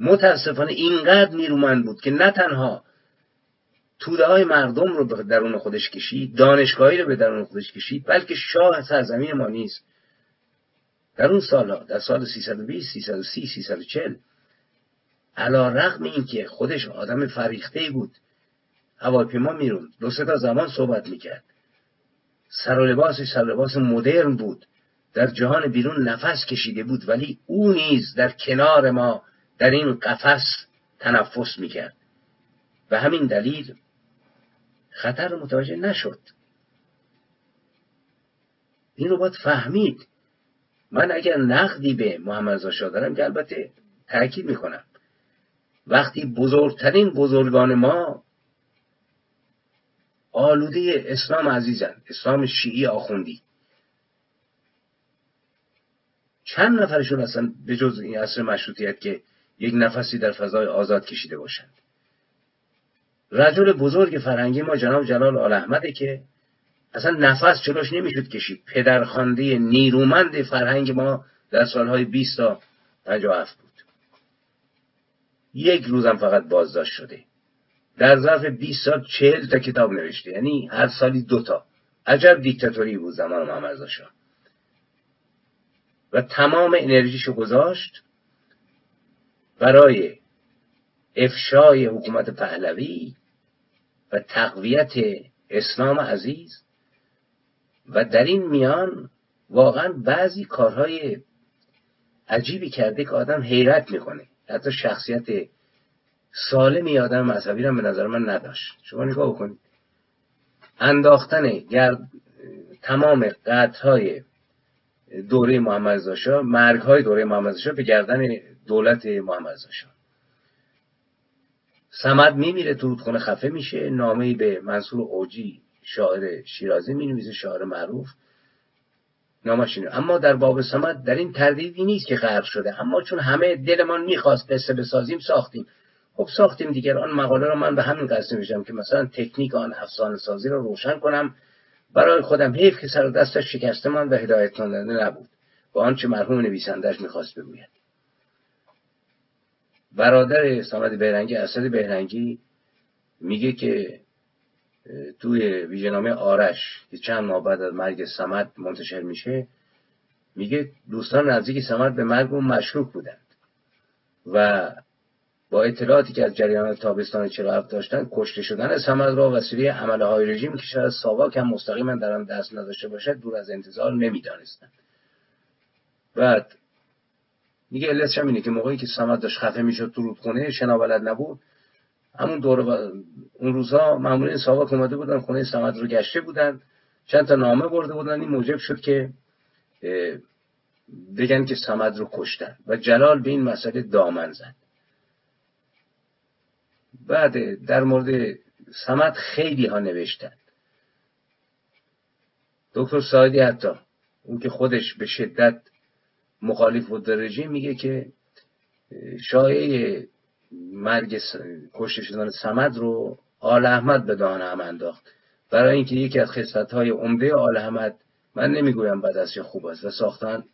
متاسفانه اینقدر نیرومند بود که نه تنها توده های مردم رو به درون خودش کشید دانشگاهی رو به درون خودش کشید بلکه شاه سرزمین ما نیست در اون سالها در سال 320 330 340 علا رقم این که خودش آدم فریخته بود هواپیما میرون دو سه تا زمان صحبت می‌کرد. سر و لباسش سر لباس مدرن بود. در جهان بیرون نفس کشیده بود ولی او نیز در کنار ما در این قفس تنفس می‌کرد. و همین دلیل خطر متوجه نشد. این رو باید فهمید. من اگر نقدی به محمد رضا شاه دارم که البته تاکید می‌کنم. وقتی بزرگترین بزرگان ما آلوده اسلام عزیزن اسلام شیعی آخوندی چند نفرشون اصلا به جز این عصر مشروطیت که یک نفسی در فضای آزاد کشیده باشند. رجل بزرگ فرهنگی ما جناب جلال آل احمده که اصلا نفس جلوش نمی‌شد کشید. پدرخوانده نیرومند فرهنگ ما در سالهای 20 تا 57 بود. یک روزم فقط بازداشت شده. در ظرف 20 سال 40 تا کتاب نوشته. یعنی هر سالی دوتا عجب دیکتاتوری بود زمان محمد شاه. و تمام انرژیشو گذاشت برای افشای حکومت پهلوی و تقویت اسلام عزیز. و در این میان واقعا بعضی کارهای عجیبی کرده که آدم حیرت می‌کنه. حتی شخصیت سالمی آدم مذهبی به نظر من نداشت. شما نگاه بکنید. انداختن گرد تمام قطعهای دوره محمد رضا مرگ های دوره محمد رضا به گردن دولت محمد رضا سمد میمیره تو رودخونه خفه میشه نامه به منصور اوجی شاعر شیرازی می شاعر معروف. نامش اما در باب سمد در این تردیدی نیست که غرق شده. اما چون همه دلمان می‌خواست قصه بسازیم ساختیم. خب ساختیم دیگر آن مقاله رو من به همین قصد نوشتم که مثلا تکنیک آن افسانه سازی رو روشن کنم. برای خودم حیف که سر دستش شکسته من و هدایت کننده نبود. با آنچه مرحوم نویسندهش می‌خواست بگوید. برادر سامد بهرنگی اسد بهرنگی میگه که توی ویژنامه آرش که چند ماه بعد از مرگ سمت منتشر میشه میگه دوستان نزدیک سمت به مرگ اون مشکوک بودند. و با اطلاعاتی که از جریان تابستان 47 داشتن کشته شدن سمد را وسیله عمله های رژیم که شاید ساواک هم مستقیما در آن دست نداشته باشد دور از انتظار نمی‌دانستند. بعد میگه علتش هم اینه که موقعی که سمد داشت خفه می‌شد تو رودخونه شنا بلد نبود. همون دور اون روزها مامورین ساواک اومده بودن خونه سمد رو گشته بودن. چند تا نامه برده بودن. این موجب شد که بگن که سمد رو کشتن و جلال به این مسئله دامن زد. بعد در مورد سمد خیلی ها نوشتن. دکتر سایدی حتی اون که خودش به شدت مخالف بود رژیم میگه که شایعه مرگ کشته شدن سمد رو آل احمد به دهان هم انداخت. برای اینکه یکی از خصلت های عمده آل احمد من نمی‌گویم بد است یا خوب است و ساختن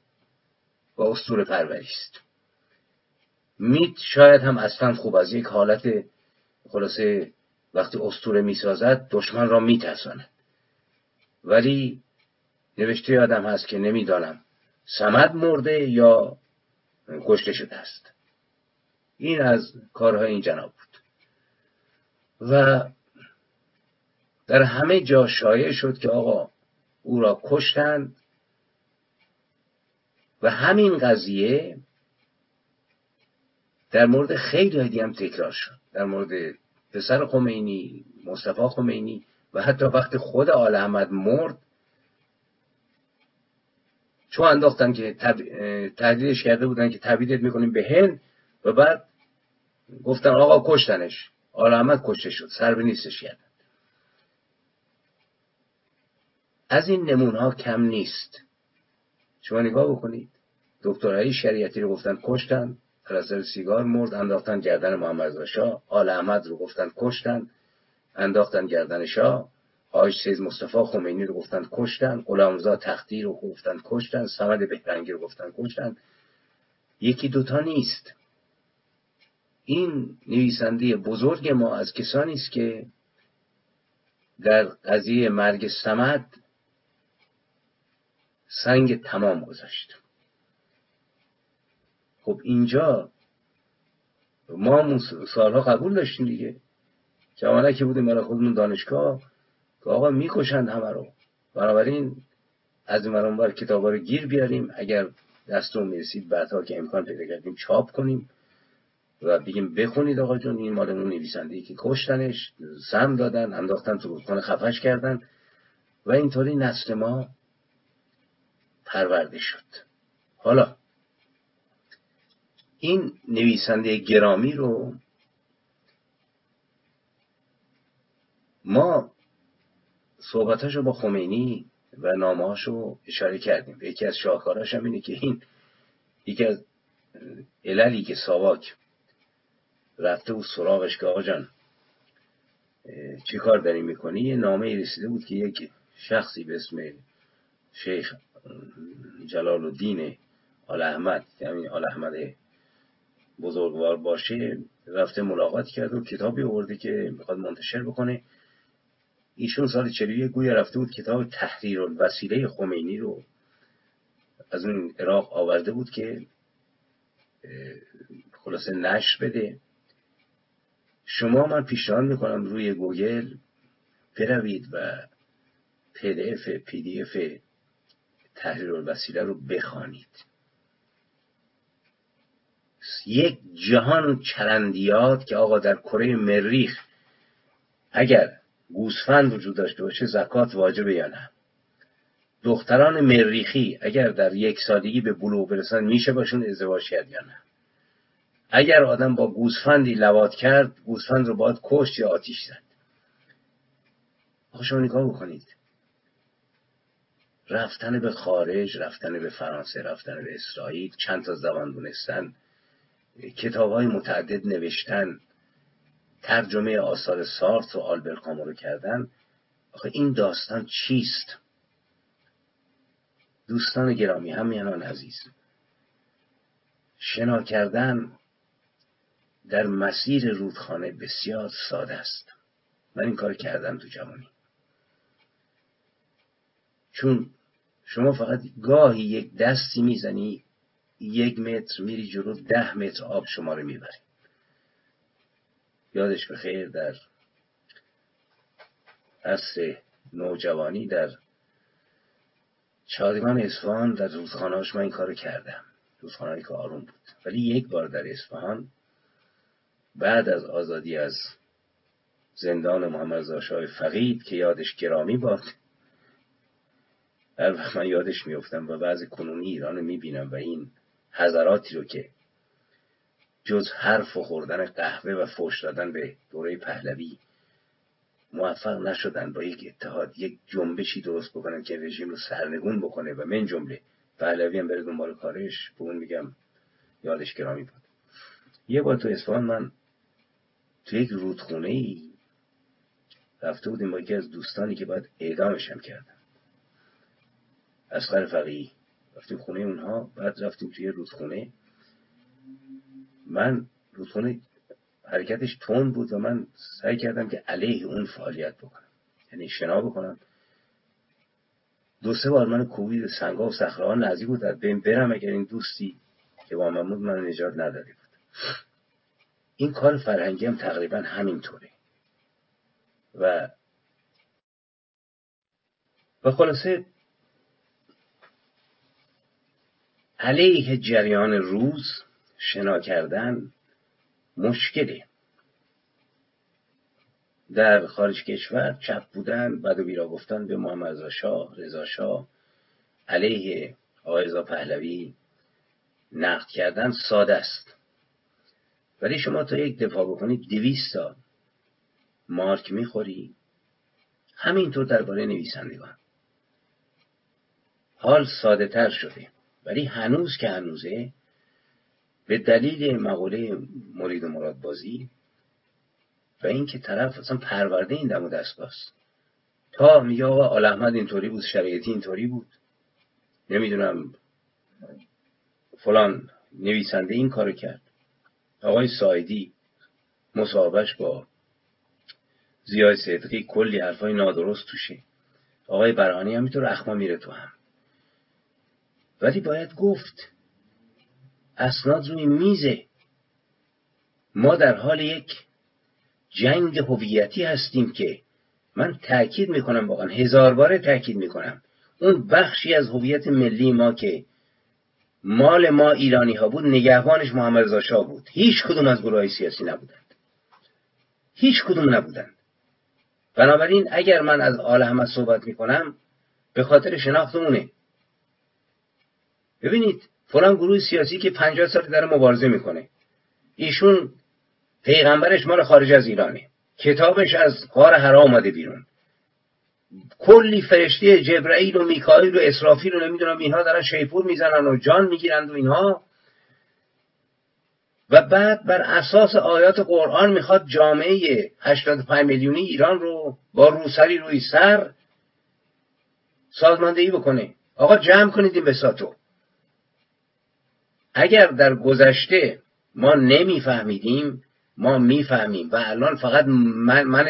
با استور پروری است. میت شاید هم اصلا خوب از یک حالت خلاصه وقتی استوره می‌سازد دشمن را میترساند. ولی نوشته آدم هست که نمی‌دانم سمد مرده یا کشته شده است. این از کارهای این جناب بود. و در همه جا شایع شد که آقا او را کشتند و همین قضیه در مورد خیلی دیگه هم تکرار شد. در مورد پسر خمینی مصطفی خمینی و حتی وقتی خود آل احمد مرد چون انداختن که تب... تهدیدش کرده بودن که تبیدت می‌کنیم به هند و بعد گفتن آقا کشتنش. آل احمد کشته شد سر به نیستش کردن از این نمونه ها کم نیست. شما نگاه بکنید دکترهای شریعتی رو گفتن کشتن. در سیگار مرد انداختن گردن محمد رضا آل احمد رو گفتن کشتن. انداختن گردن شاه. آج سید مصطفی خمینی رو گفتن کشتن. غلامرضا تختی رو گفتن کشتن. سمد بهرنگی رو گفتن کشتن. یکی دوتا نیست. این نویسنده بزرگ ما از کسانی است که در قضیه مرگ سمد سنگ تمام گذاشت خب اینجا ما سالها قبول داشتیم دیگه. که بودیم برای خودمون دانشگاه که آقا می‌کشند همه رو. بنابراین از این بر کتاب رو گیر بیاریم. اگر دستون می‌رسید بعدها که امکان پیدا کردیم چاپ کنیم و بگیم بخونید آقا جون این مال اون نویسنده که کشتنش سم دادن انداختن تو رودخانه خفش کردن. و اینطوری نسل ما پرورده شد. حالا این نویسنده گرامی رو ما صحبتاشو با خمینی و نامهاشو اشاره کردیم. یکی از شاهکاراش هم اینه که این یکی از عللی که ساواک رفته بود سراغش که جان چی کار داری می‌کنی؟ یه نامه رسیده بود که یک شخصی به اسم شیخ جلال الدین آل احمد یعنی آل احمد بزرگوار باشه رفته ملاقات کرد و کتابی آورده که می‌خواد منتشر بکنه. ایشون سال 41 گویا رفته بود کتاب تحریرالوسیله خمینی رو. از اون عراق آورده بود که خلاصه نشر بده. شما من پیشنهاد می‌کنم روی گوگل بروید و PDF تحریر الوسیله رو بخوانید. یک جهان چرندیات که آقا در کره مریخ اگر گوسفند وجود داشته باشه زکات واجبه یا نه؟ دختران مریخی اگر در یک سالگی به بلوغ برسن میشه باشون ازدواج کرد یا نه؟ اگر آدم با گوسفندی لوات کرد گوسفند رو باید کشت یا آتیش زد؟ آقا شما نگاه بکنید. رفتن به خارج رفتن به فرانسه رفتن به اسرائیل چند تا زبان دونستن. کتاب های متعدد نوشتن ترجمه آثار سارت و آلبر کامو رو کردن. آخه این داستان چیست؟ دوستان گرامی همیانان عزیز. شنا کردن در مسیر رودخانه بسیار ساده است. من این کار کردم تو جوانی. چون شما فقط گاهی یک دستی می‌زنی یک متر میری جلو ده متر آب شما رو می‌بری یادش بخیر در عصر نوجوانی در چادگان اصفهان در روزخانهاش من این کارو کردم. روزخانهایی که آروم بود. ولی یک بار در اصفهان بعد از آزادی از زندان محمد زاشای فقید که یادش گرامی باد هر وقت من یادش میفتم و بعض کنونی ایران می‌بینم و این حضراتی رو که جز حرف و خوردن قهوه و فوش دادن به دوره پهلوی موفق نشدن با یک اتحاد یک جنبشی درست بکنن که رژیم رو سرنگون بکنه و من جمله پهلوی هم بره دنبال کارش به اون میگم یادش گرامی بود یه بار تو اصفهان من تو یک رودخونه ای رفته بودیم با یکی از دوستانی که باید اعدامشم کردن. اسقر فقیه. رفتیم خونه اونها بعد رفتیم توی رودخونه. من رودخونه حرکتش تون بود و من سعی کردم که علیه اون فعالیت بکنم. یعنی شنا بکنم. دو سه بار من کوبید سنگا و صخره نزدیک بود. از بین برم اگر این دوستی که با من بود من نجات نداده بود. این کار فرهنگی هم تقریبا همینطوره. و و خلاصه علیه جریان روز شنا کردن مشکله در خارج کشور چپ بودن بد و بیرا گفتن به محمد رضا شاه رضا شاه علیه آقای پهلوی نقد کردن ساده است. ولی شما تا یک دفاع بکنید دویست تا مارک می‌خوری. همینطور درباره نویسندگان. حال ساده تر شده. ولی هنوز که هنوزه به دلیل مقوله مرید و مراد بازی و اینکه طرف اصلا پرورده این دم و دست باست. تا میگه آقا آل احمد اینطوری بود شرایطی اینطوری بود. نمی‌دونم فلان نویسنده این کارو کرد. آقای سایدی مصاحبهش با زیای صدقی کلی حرفای نادرست توشه. آقای برهانی هم می‌تونه اخما میره تو هم. ولی باید گفت اسناد روی میزه. ما در حال یک جنگ هویتی هستیم که من تاکید می‌کنم واقعا هزار باره تاکید می‌کنم. اون بخشی از هویت ملی ما که مال ما ایرانی ها بود نگهبانش محمد رضا شاه بود. هیچ کدوم از گروه سیاسی نبودند. هیچ کدوم نبودند. بنابراین اگر من از آل احمد صحبت می‌کنم به خاطر شناخت اونه ببینید فلان گروه سیاسی که پنجاه سال داره مبارزه می‌کنه. ایشون پیغمبرش مال خارج از ایرانه. کتابش از غار حرا آمده بیرون. کلی فرشته جبرئیل و میکائیل و اسرافیل و نمی‌دونم اینها دارن شیپور می‌زنن و جان می‌گیرند و اینها. و بعد بر اساس آیات قرآن می‌خواد جامعه 85 میلیونی ایران رو با روسری روی سر سازماندهی بکنه. آقا جمع کنید این بساتو اگر در گذشته ما نمیفهمیدیم ما می‌فهمیم و الان فقط من, من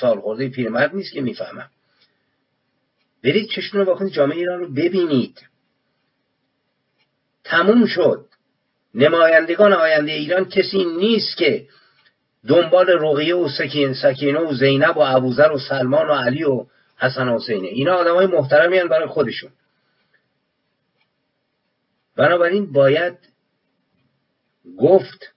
سال خورده پیرمرد نیست که می‌فهمم. برید چشتون رو بکنید جامعه ایران رو ببینید. تموم شد. نمایندگان آینده ایران کسی نیست که دنبال رقیه و سکین سکینه و زینب و ابوذر و سلمان و علی و حسن حسینه اینا آدم های محترمی برای خودشون. بنابراین باید گفت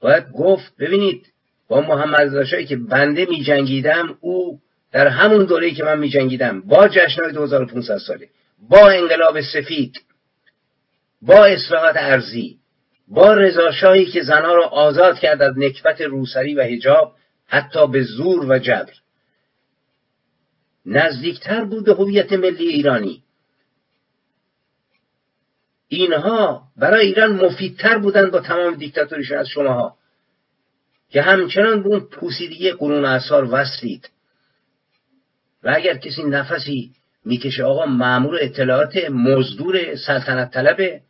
باید گفت ببینید با محمد رضا که بنده می جنگیدم او در همون دوره که من می جنگیدم با جشنهای 2500 ساله با انقلاب سفید با اصلاحات ارزی با رضاشاهی که زنها را آزاد کرد از نکبت روسری و هجاب حتی به زور و جبر. نزدیکتر بود به هویت ملی ایرانی. اینها برای ایران مفیدتر بودند با تمام دیکتاتوریشون از شماها. که همچنان به اون پوسیدگی قرون اثار وصلید. و اگر کسی نفسی می‌کشه آقا معمور اطلاعات مزدور سلطنت طلبه.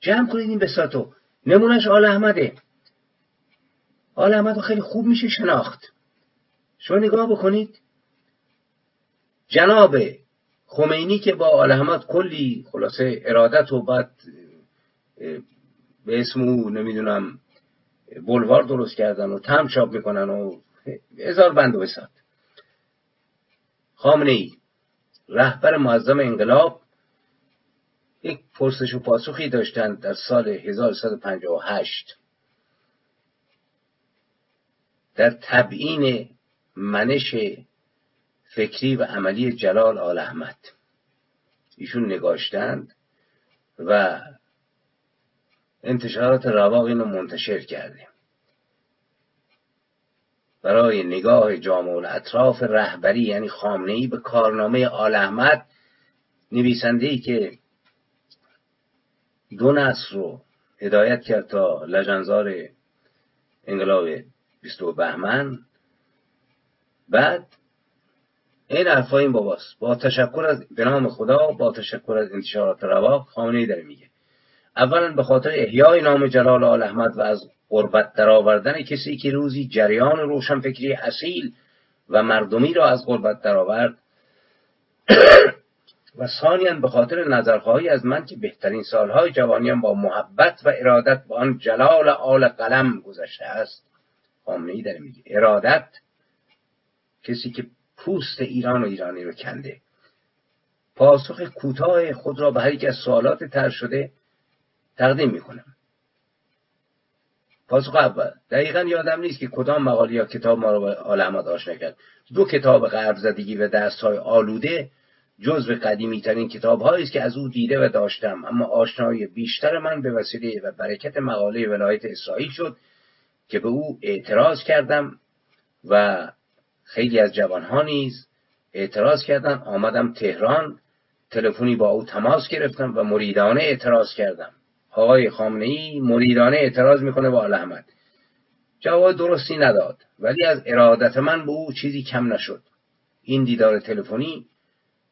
جمع کنید این بساتو نمونش آل احمده. آل احمد خیلی خوب میشه شناخت. شما نگاه بکنید. جناب خمینی که با آل احمد کلی خلاصه ارادت و بعد به اسم او نمی‌دونم بلوار درست کردن و تم چاپ می‌کنن و هزار بند و بسات خامنه ای رهبر معظم انقلاب یک پرسش و پاسخی داشتند در سال 1158 در تبیین منش فکری و عملی جلال آل احمد. ایشون نگاشتند و انتشارات رواق اینو منتشر کرده برای نگاه جامع اطراف رهبری یعنی خامنه ای به کارنامه آل احمد نویسنده ای که دو نسل رو هدایت کرد تا لجنزار انقلاب 22 بهمن. بعد این حرفا این باباست. با تشکر از به نام خدا با تشکر از انتشارات رواق خامنه ای داره میگه. اولا به خاطر احیای نام جلال آل احمد و از قربت درآوردن کسی که روزی جریان روشنفکری اصیل و مردمی را از قربت درآورد. و ثانیا به خاطر نظرخواهی از من که بهترین سالهای جوانیم با محبت و ارادت با آن جلال آل قلم گذشته است خامنه ای داره میگه. ارادت کسی که پوست ایران و ایرانی رو کنده. پاسخ کوتاه خود را به هر یک از سوالات تر شده تقدیم می‌کنم. پاسخ اول دقیقا یادم نیست که کدام مقاله یا کتاب ما را به آل آشنا کرد. دو کتاب غرب زدگی و دست های آلوده جزو قدیمی ترین کتاب است که از او دیده و داشتم. اما آشنایی بیشتر من به وسیله و برکت مقاله ولایت اسرائیل شد که به او اعتراض کردم و خیلی از جوانها نیز اعتراض کردن. آمدم تهران تلفنی با او تماس گرفتم و مریدانه اعتراض کردم. آقای خامنه ای مریدانه اعتراض می‌کنه با احمد. جواب درستی نداد ولی از ارادت من به او چیزی کم نشد. این دیدار تلفنی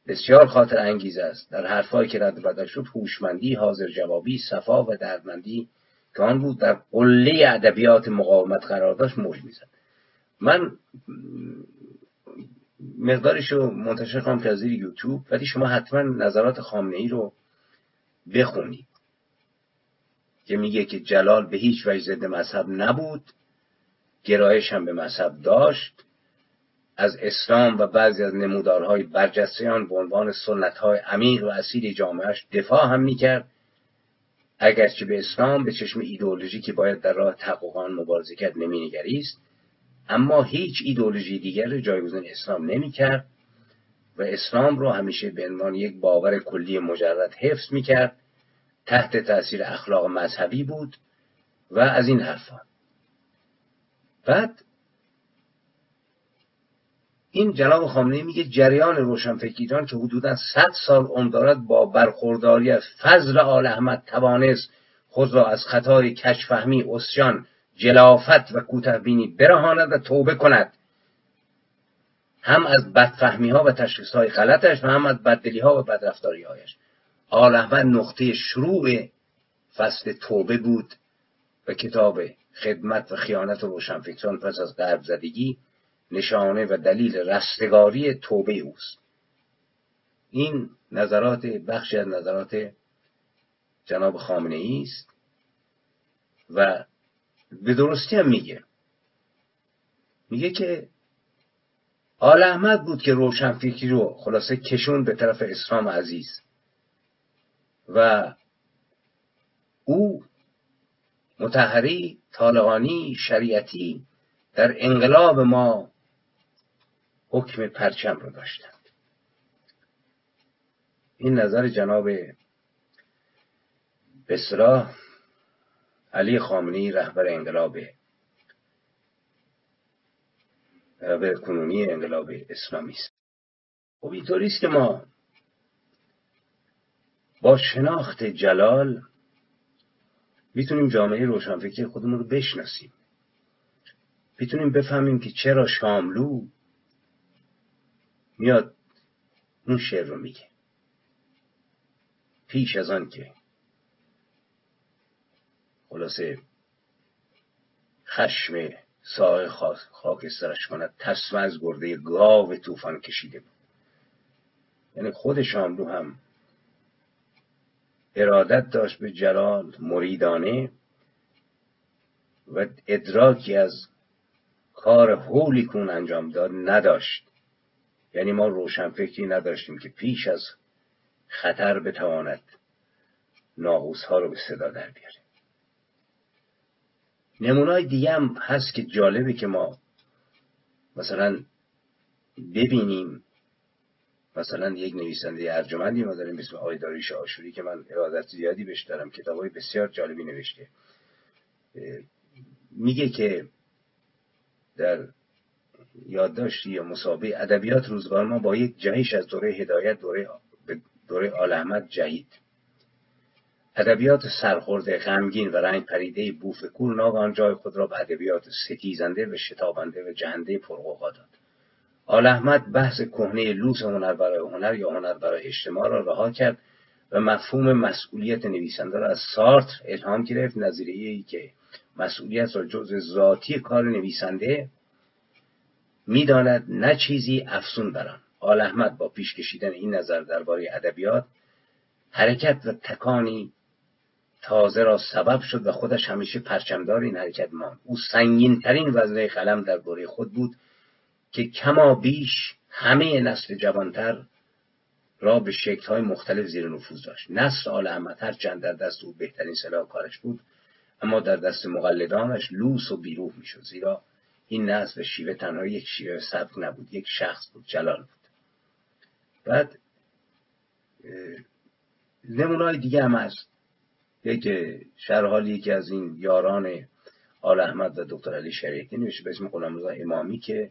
بسیار خاطر انگیز است. در حرفهایی که رد بدل شد هوشمندی حاضر جوابی صفا و دردمندی که آن بود در قله ادبیات مقاومت قرار داشت موج می‌زد. من مقدارش رو منتشر کنم که از یوتیوب ولی شما حتما نظرات خامنه ای رو بخونید که میگه که جلال به هیچ وجه ضد مذهب نبود گرایش هم به مذهب داشت. از اسلام و بعضی از نمودارهای برجسته آن به عنوان سنتهای عمیق و اصیل جامعهش دفاع هم می‌کرد. اگرچه به اسلام به چشم ایدئولوژی که باید در راه تحقق آن مبارزه کرد نمینگریست. اما هیچ ایدئولوژی دیگر جایگزین اسلام نمی‌کرد و اسلام رو همیشه به عنوان یک باور کلی مجرد حفظ می‌کرد تحت تاثیر اخلاق مذهبی بود و از این حرفا. بعد این جناب خامنه‌ای میگه جریان روشنفکران که حدودا 100 سال عمر دارد با برخورداری از فضل آل احمد توانست خود را از خطای کشفهمی اسیان جلافت و کوتهبینی برهاند و توبه کند. هم از بدفهمی ها و تشخیص های غلطش و هم از بددلی ها و بدرفتاری هایش آل احمد نقطه شروع فصل توبه بود و کتاب خدمت و خیانت و روشنفکران پس از غرب زدگی نشانه و دلیل رستگاری توبه اوست. این نظرات بخشی از نظرات جناب خامنه ای است و به درستی هم میگه. میگه که آل احمد بود که روشنفکری رو خلاصه کشون به طرف اسلام عزیز. و او متحری طالقانی شریعتی در انقلاب ما حکم پرچم رو داشتند. این نظر جناب بسرا علی خامنی رهبر انقلاب رهبر کنونی انقلاب اسلامی است. خب اینطوری است که ما با شناخت جلال می‌تونیم جامعه روشنفکری خودمون رو بشناسیم. می‌تونیم بفهمیم که چرا شاملو میاد اون شعر رو میگه. پیش از آن که خلاصه خشم ساق خاکسترش کند تسمه از گرده گاو طوفان کشیده بود. یعنی خود شاملو هم ارادت داشت به جلال مریدانه و ادراکی از کار حولی کون انجام داد نداشت. یعنی ما روشنفکری نداشتیم که پیش از خطر بتواند ناغوس ها رو به صدا در بیاره. نمونای دیگه هم هست که جالبه که ما مثلا ببینیم. مثلا یک نویسنده ارجمندی ما داریم اسم آقای داریش آشوری که من ارادت زیادی بهش دارم. کتابای بسیار جالبی نوشته. میگه که در یادداشتی یا مسابقه ادبیات روزگار ما با یک جهش از دوره هدایت دوره دوره آل احمد جهید. ادبیات سرخورده غمگین و رنگ پریده بوفکور ناگهان جای خود را به ادبیات ستیزنده و شتابنده و جهنده پرقوقا داد. آل احمد بحث کهنه لوس هنر برای هنر یا هنر برای اجتماع را رها کرد و مفهوم مسئولیت نویسنده را از سارتر الهام گرفت نظریه ای که مسئولیت را جز ذاتی کار نویسنده می‌داند نه چیزی افسون بران آل احمد با پیش کشیدن این نظر درباره ادبیات حرکت و تکانی تازه را سبب شد و خودش همیشه پرچمدار این حرکت ماند. او سنگین ترین وزنه قلم در دوره خود بود که کما بیش همه نسل جوانتر را به های مختلف زیر نفوذ داشت. نسل آل احمد هر چند در دست او بهترین سلاح کارش بود اما در دست مقلدانش لوس و بیروح می‌شد. زیرا این نسل شیوه تنها یک شیوه سبک نبود یک شخص بود جلال بود. بعد نمونای دیگه هم هست. یک شرحال یکی از این یاران آل احمد و دکتر علی شریعتی نوشته به اسم غلامرضا امامی که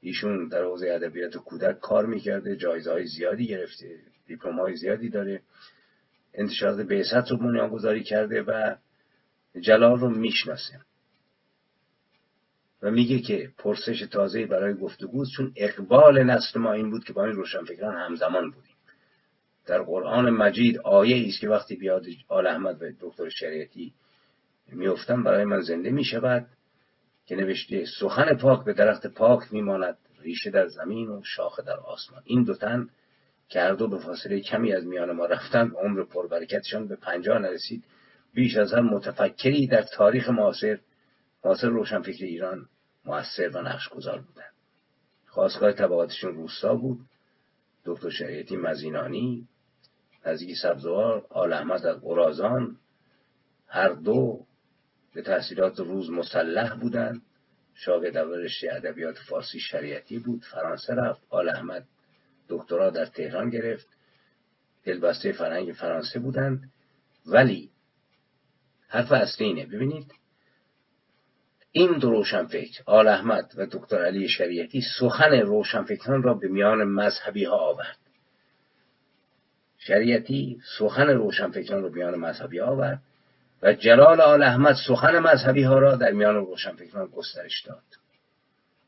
ایشون در حوزه ادبیات کودک کار می‌کرده جایزه های زیادی گرفته دیپلم های زیادی داره. انتشارات بعثت رو بنیانگذاری کرده و جلال رو می‌شناسه. و میگه که پرسش تازه برای گفتگوست چون اقبال نسل ما این بود که با این روشنفکران همزمان بودیم. در قرآن مجید آیه است که وقتی بیاد آل احمد و دکتر شریعتی میفتم برای من زنده می‌شود که نوشته سخن پاک به درخت پاک میماند ریشه در زمین و شاخه در آسمان. این دو تن که هر دو به فاصله کمی از میان ما رفتند عمر پربرکتشان به پنجاه نرسید بیش از هر متفکری در تاریخ معاصر معاصر روشنفکر ایران موثر و نقش گذار بودند. خواستگاه طبقاتشون روستا بود دکتر شریعتی مزینانی نزدیک سبزوار آل احمد از قرازان هر دو به تحصیلات روز مسلح بودند. شاگرد اول رشته ادبیات فارسی شریعتی بود فرانسه رفت. آل احمد دکترا در تهران گرفت. دلبسته فرهنگ فرانسه بودند. ولی حرف اصلی اینه ببینید. این دو روشنفکر آل احمد و دکتر علی شریعتی سخن روشنفکران را به میان مذهبی ها آورد. شریعتی سخن روشنفکران را به میان مذهبی آورد و جلال آل احمد سخن مذهبی ها را در میان روشنفکران گسترش داد.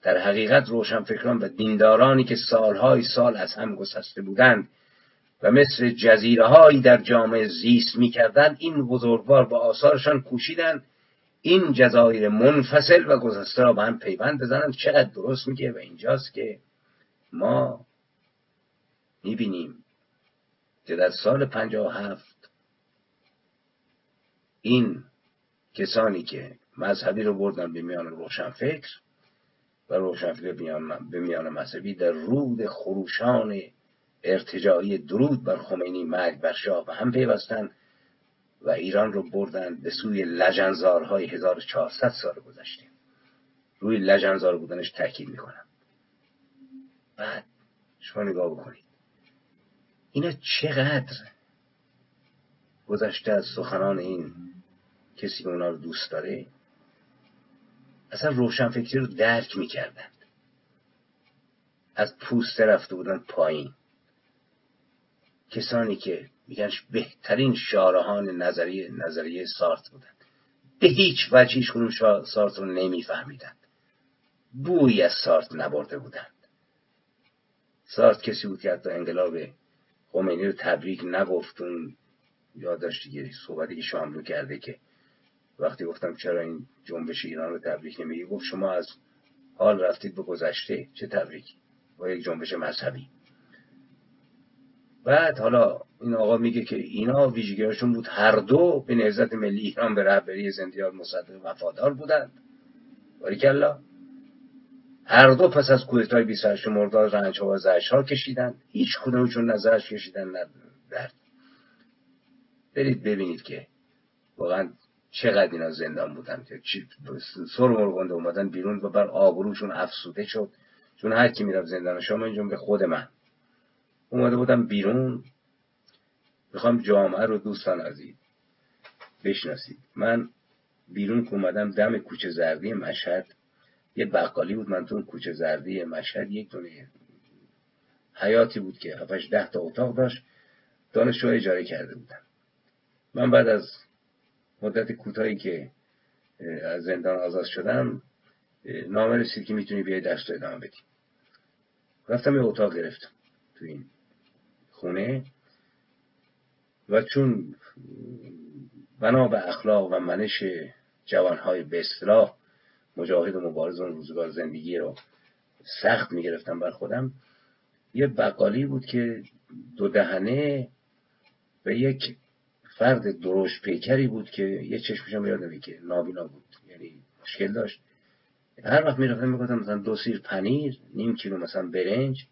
در حقیقت روشنفکران و دیندارانی که سالهای سال از هم گسسته بودند و مثل جزیره هایی در جامعه زیست می‌کردند این بزرگوار با آثارشان کوشیدند این جزایر منفصل و گذشته را به هم پیوند بزنند. چقدر درست میگه؟ و اینجاست که ما می‌بینیم که در سال پنجاه هفت این کسانی که مذهبی رو بردن به میان روشنفکر و روشنفکر به میان مذهبی در رود خروشان ارتجاعی درود بر خمینی مرگ بر شاه و هم پیوستن و ایران رو بردن به سوی لجنزارهای 1400 سال گذشته. روی لجنزار بودنش تاکید می‌کنم. بعد شما نگاه بکنید. اینا چقدر گذشته از سخنان این کسی که اونا رو دوست داره اصلا روشنفکری رو درک می‌کردند از پوسته رفته بودن پایین. کسانی که میگن بهترین شارهان نظریه نظریه سارت بودن. به هیچ وجه هیچ کنون سارت رو نمیفهمیدند بوی از سارت نبرده بودند. سارت کسی بود که حتی انقلاب خمینی رو تبریک نگفتون یادداشت دیگه صحبتی که شاملو کرده که وقتی گفتم چرا این جنبش ایران رو تبریک نمیگی گفت شما از حال رفتید به گذشته چه تبریک با یک جنبش مذهبی. بعد حالا این آقا میگه که اینا ویژگیهاشون بود هر دو به نهزت ملی ایران به رهبری زندیار مصدق وفادار بودند. باریکلا. هر دو پس از کودتای 28 مرداد رنج ها و زشت ها کشیدن. هیچ کدومشون نظرش کشیدن درد برید ببینید که واقعا چقدر اینا زندان بودن سر مرگنده اومدن بیرون و بر آبروشون افسوده شد. چون هر کی می‌رفت زندان شما اینجا به خود من. اومده بودم بیرون. می‌خوام جامعه رو دوستان عزیز بشناسید. من بیرون که اومدم دم کوچه زردی مشهد یه بقالی بود من تو کوچه زردی مشهد یک دونه حیاتی بود که هفتش ده تا اتاق داشت دانشجو اجاره کرده بودم من بعد از مدت کوتاهی که از زندان آزاد شدم نامه رسید که می‌تونی بیای رو ادامه بدی. رفتم یه اتاق گرفتم تو این خونه و چون بنا به اخلاق و منش جوانهای به اصطلاح مجاهد و مبارز اون روزگار زندگی رو سخت می‌گرفتم بر خودم. یه بقالی بود که دو دهنه و یک فرد دروش پیکری بود که یه چشمشم یادمه که نابینا بود یعنی مشکل داشت. هر وقت می‌رفتم می‌گفتم مثلا دو سیر پنیر نیم کیلو مثلا برنج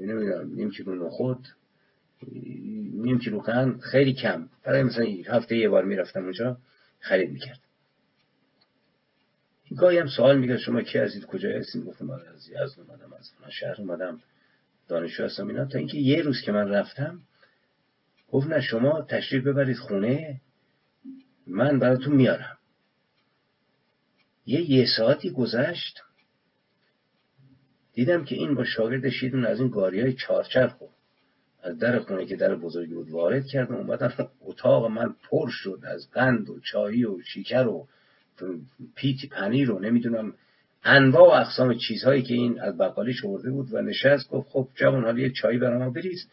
نمی‌دونم نیم کیلو نخود نیم کیلو قند خیلی کم. برای مثلا هفته یه بار می‌رفتم اونجا خرید می‌کرد گاهی هم سوال میگه شما کی هستید؟ کجا هستید؟ گفتم آره، از یزد اومدم از فلان شهر اومدم دانشجو هستم اینا. تا اینکه یه روز که من رفتم گفت نه شما تشریف ببرید خونه من براتون میارم. یه یه ساعتی گذشت دیدم که این با شاگردش یه از این گاری های چارچرخ از در خونه که در بزرگی بود وارد کردم اومدن اتاق من پر شد از قند و چایی و شیکر و پیتی پنیر رو نمی‌دونم انواع و اقسام چیزهایی که این از بقالی شورده بود و نشست گفت خب جوان حالا چایی برای ما بریز.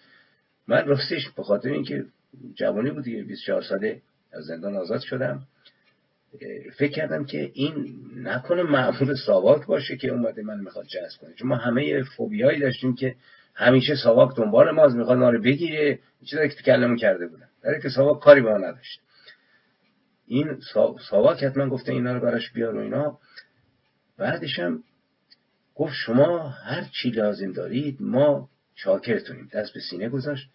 من راستش به خاطر اینکه جوانی بود دیگه 24 ساله از زندان آزاد شدم فکر کردم که این نکنه معمول ساواک باشه که اومده من می‌خواد جذب کنه. چون ما همه فوبیایی داشتیم که همیشه ساواک دنبال ماست می‌خواد ما بگیره. چیزایی که تو کلمون کرده بودن در که ساواک کاری با ما نداشت. این ساواک حتما گفته اینا رو براش بیار و اینا. بعدشم گفت شما هر چی لازم دارید ما چاکرتونیم. دست به سینه گذاشت.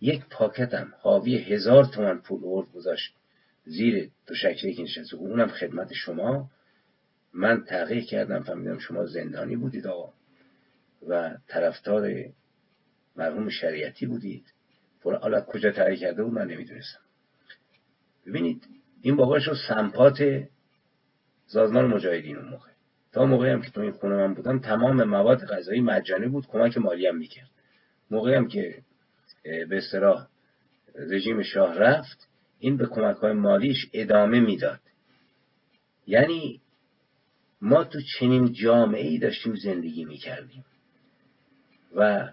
یک پاکتم حاوی هزار تومن پول ارد گذاشت زیر دو شکلی که نشسته اونم خدمت شما. من تحقیق کردم فهمیدم شما زندانی بودید آقا و طرفدار مرحوم شریعتی بودید. حالا کجا تحقیق کرده بود من نمی‌دونستم. ببینید این بابا شد سمپات سازمان مجاهدین اون موقع. تا موقعی هم که تو این خونه من بودم تمام مواد غذایی مجانی بود کمک مالی هم می‌کرد. موقعی هم که به اصطلاح رژیم شاه رفت این به کمک های مالیش ادامه می‌داد. یعنی ما تو چنین جامعه ای داشتیم زندگی می‌کردیم. و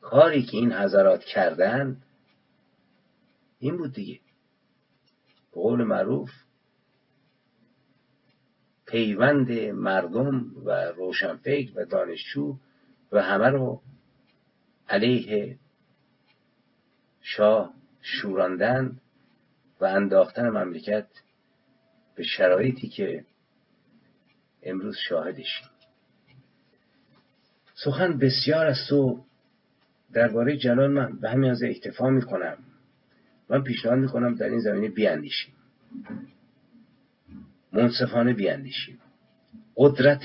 کاری که این حضرات کردن این بود دیگه. به قول معروف پیوند مردم و روشنفکر و دانشجو و همه رو علیه شاه شوراندن و انداختن مملکت به شرایطی که امروز شاهدشیم سخن بسیار از تو درباره جلال من به همین از اکتفا می‌کنم. من پیشنهاد می‌کنم در این زمینه بیاندیشیم. منصفانه بیاندیشیم. قدرت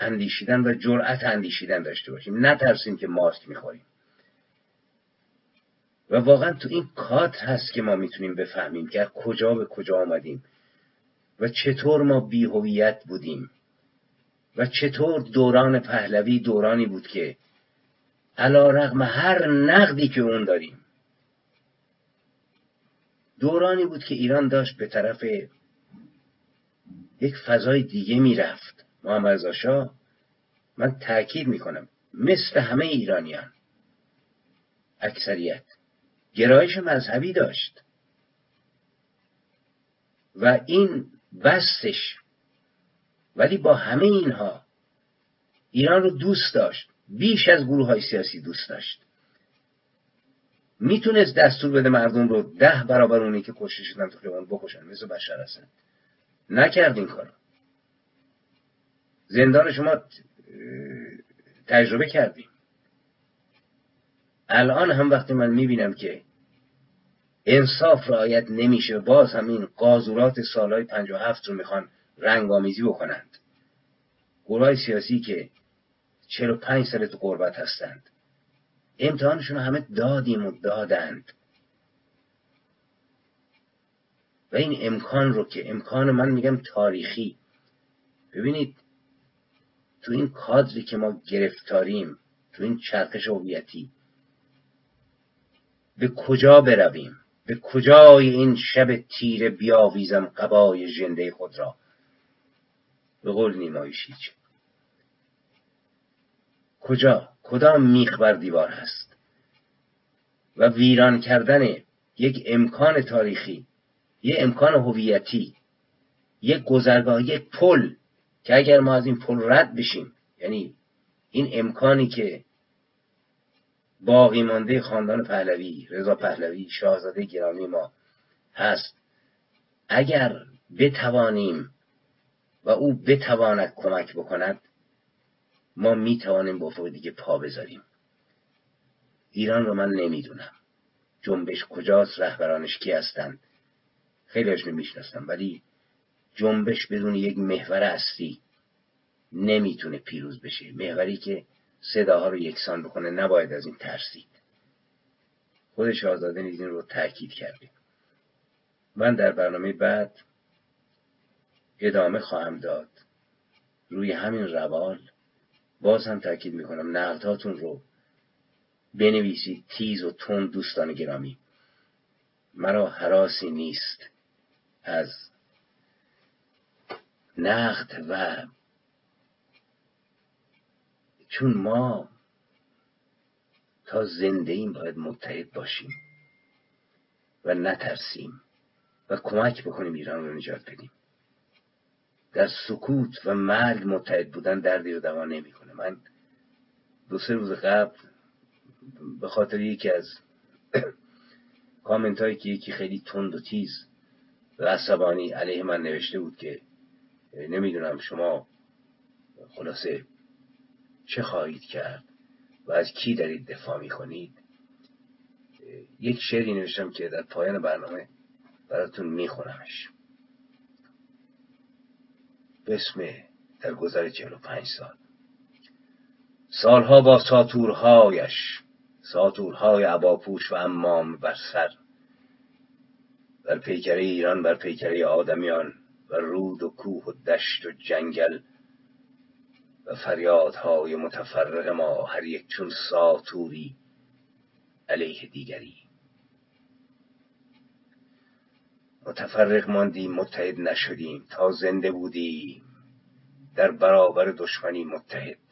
اندیشیدن و جرأت اندیشیدن داشته باشیم. نترسیم که ماسک می‌خوریم. و واقعا تو این کادر هست که ما می‌تونیم بفهمیم که کجا به کجا آمدیم و چطور ما بیهویت بودیم و چطور دوران پهلوی دورانی بود که علا رغم هر نقدی که اون داریم دورانی بود که ایران داشت به طرف یک فضای دیگه می‌رفت. محمد رضا شاه من تاکید می‌کنم مثل همه ایرانیان اکثریت گرایش مذهبی داشت. و این بستش ولی با همه اینها ایران رو دوست داشت بیش از گروه های سیاسی دوست داشت. می‌تونست دستور بده مردم رو ده برابر اونی که کشته شدن تو خیابان بکشن مثل بشر هستن نکرد این کارو. زندان شما تجربه کردیم. الان هم وقتی من می‌بینم که انصاف رعایت نمیشه باز همین قاضورات سالهای پنج و هفت رو می‌خوان رنگ آمیزی بکنند. گروه سیاسی که چهل و پنج سال تو قربت هستند. امتحانشون همه دادیم و دادند. و این امکان رو که امکان من میگم تاریخی. ببینید تو این کادری که ما گرفتاریم تو این چرخش هویتی به کجا برویم؟ به کجای این شب تیره بیاویزم قبای ژنده خود را؟ به قول نیمایشیچ. کجا؟ کدام میخ بر دیوار هست؟ و ویران کردن یک امکان تاریخی یک امکان هویتی یک گذرگاه یک پل که اگر ما از این پل رد بشیم یعنی این امکانی که باقی مانده خاندان پهلوی رضا پهلوی شاهزاده گرامی ما هست اگر بتوانیم و او بتواند کمک بکند ما می‌توانیم با دیگه پا بذاریم. ایران رو من نمی‌دونم. جنبش کجاست؟ رهبرانش کی هستند خیلی هاشون می‌شناسم ولی جنبش بدون یک محور اصلی نمی‌تونه پیروز بشه. محوری که صداها رو یکسان بکنه نباید از این ترسید. خود شاهزاده نیز این رو تاکید کرده. من در برنامه بعد ادامه خواهم داد. روی همین روال باز هم تاکید می‌کنم نقدهاتون رو بنویسید تیز و تند دوستان گرامی. مرا حراسی نیست از نقد و چون ما تا زنده ایم باید متحد باشیم و نترسیم و کمک بکنیم ایران رو نجات بدیم. در سکوت و مرگ متحد بودن دردی رو دوا نمی‌کنه. من دو سه روز قبل به خاطر یکی از <coughs> کامنت هایی که یکی خیلی تند و تیز و عصبانی علیه من نوشته بود که نمی‌دونم شما خلاصه چه خواهید کرد و از کی دارید دفاع می‌کنید. یک شعری نوشتم که در پایان برنامه براتون میخونمش. به اسم در گذر چهل و پنج سال. سالها با ساتورهایش ساتورهای عباپوش و امام بر سر بر پیکره ایران بر پیکره آدمیان و رود و کوه و دشت و جنگل و فریادهای متفرق ما هر یک چون ساتوری علیه دیگری. متفرق ماندیم متحد نشدیم تا زنده بودیم در برابر دشمنی متحد.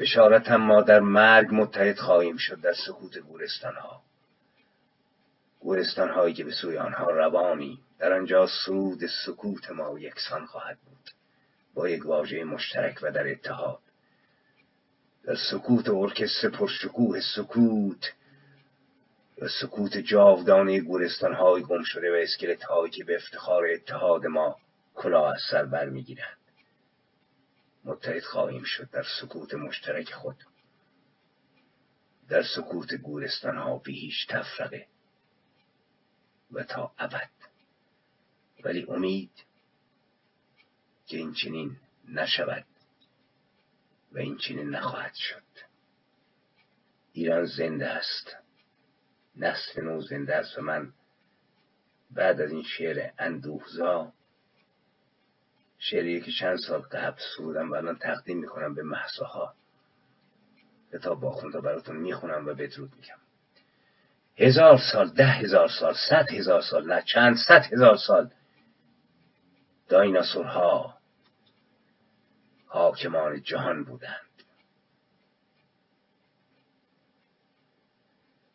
بشارتم ما در مرگ متحد خواهیم شد در سکوت گورستان ها گورستان هایی که به سوی آنها روانی در آنجا سرود سکوت ما یکسان خواهد بود. با یک واژه مشترک و در اتحاد. در سکوت ارکستر پرشکوه سکوت و سکوت جاودانه گورستان های گم شده و اسکلت هایی که به افتخار اتحاد ما کلاه از سر برمیگیرند. متحد خواهیم شد در سکوت مشترک خود. در سکوت گورستان ها بی هیچ تفرقه و تا ابد. ولی امید که این چنین نشود و این چنین نخواهد شد. ایران زنده است. نسل نو زنده است و من بعد از این شعر اندوهزا شعری که چند سال قبل سرودم و الان تقدیم می‌کنم به محصاها. کتاب باخونده براتون می‌خونم و بدرود میگم. هزار سال ده هزار سال صد هزار سال نه چند صد هزار سال. دایناسورها حاکمان جهان بودند.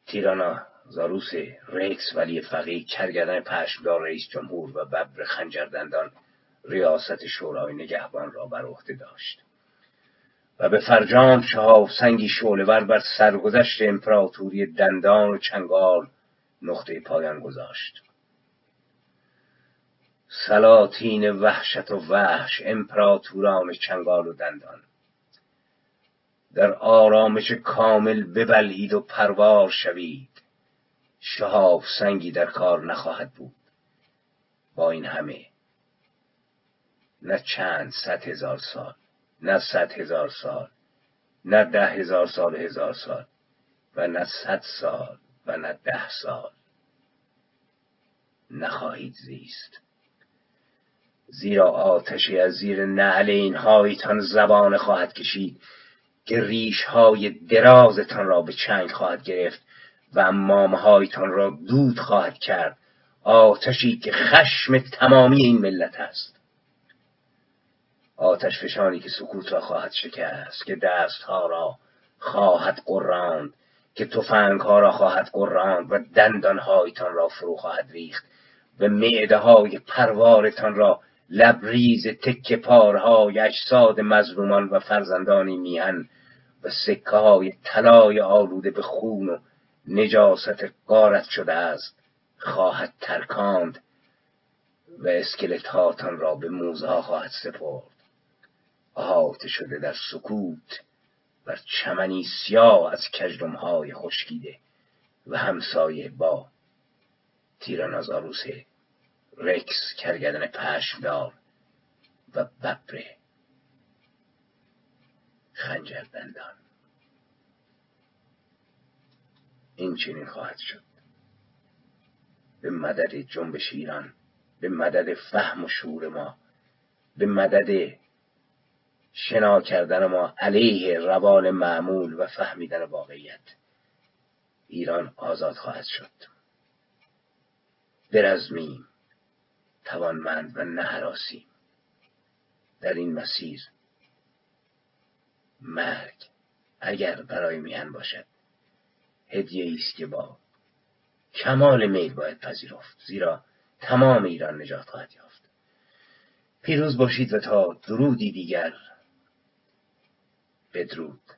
تیرانا زاروس ریکس ولی فقیه کرگردن پشمدار رئیس جمهور و ببر خنجردندان ریاست شورای نگهبان را بر عهده داشت و به فرجام شهاب سنگی شعلهور بر سرگذشت امپراتوری دندان و چنگال نقطه پایان گذاشت. سلاطین وحشت و وحش امپراتوران چنگال و دندان. در آرامش کامل ببلید و پروار شوید. شهاب سنگی در کار نخواهد بود. با این همه نه چند صد هزار سال نه صد هزار سال نه ده هزار سال هزار سال و نه صد سال و نه ده سال. نخواهید زیست. زیرا آتشی از زیر نعل اینهایتان زبان خواهد کشید که ریش های درازتان را به چنگ خواهد گرفت و امامهایتان را دود خواهد کرد. آتشی که خشم تمامی این ملت است. آتش فشانی که سکوت را خواهد شکست که دستها را خواهد قراند که تفنگ ها را خواهد قراند و دندانهایتان را فرو خواهد ریخت و معده های پروارتان را لبریز تک پارهای اجساد مظلومان و فرزندانی میهن و سکه های طلای آلوده به خون و نجاست غارت شده است خواهد ترکاند و اسکلت هاتان را به موزه ها خواهد سپرد. احاطه شده در سکوت بر چمنی سیاه از کجدم های خشکیده و همسایه با تیرانازاروس رکس کرگدن پشمدار و ببره خنجر دندان این چنین خواهد شد. به مدد جنبش ایران به مدد فهم و شعور ما به مدد شنا کردن ما علیه روال معمول و فهمیدن واقعیت. ایران آزاد خواهد شد. برزمیم توانمند و نهراسیم. در این مسیر مرگ اگر برای میهن باشد هدیه است که با کمال میل باید پذیرفت. زیرا تمام ایران نجات خواهد یافت. پیروز باشید و تا درودی دیگر بدرود.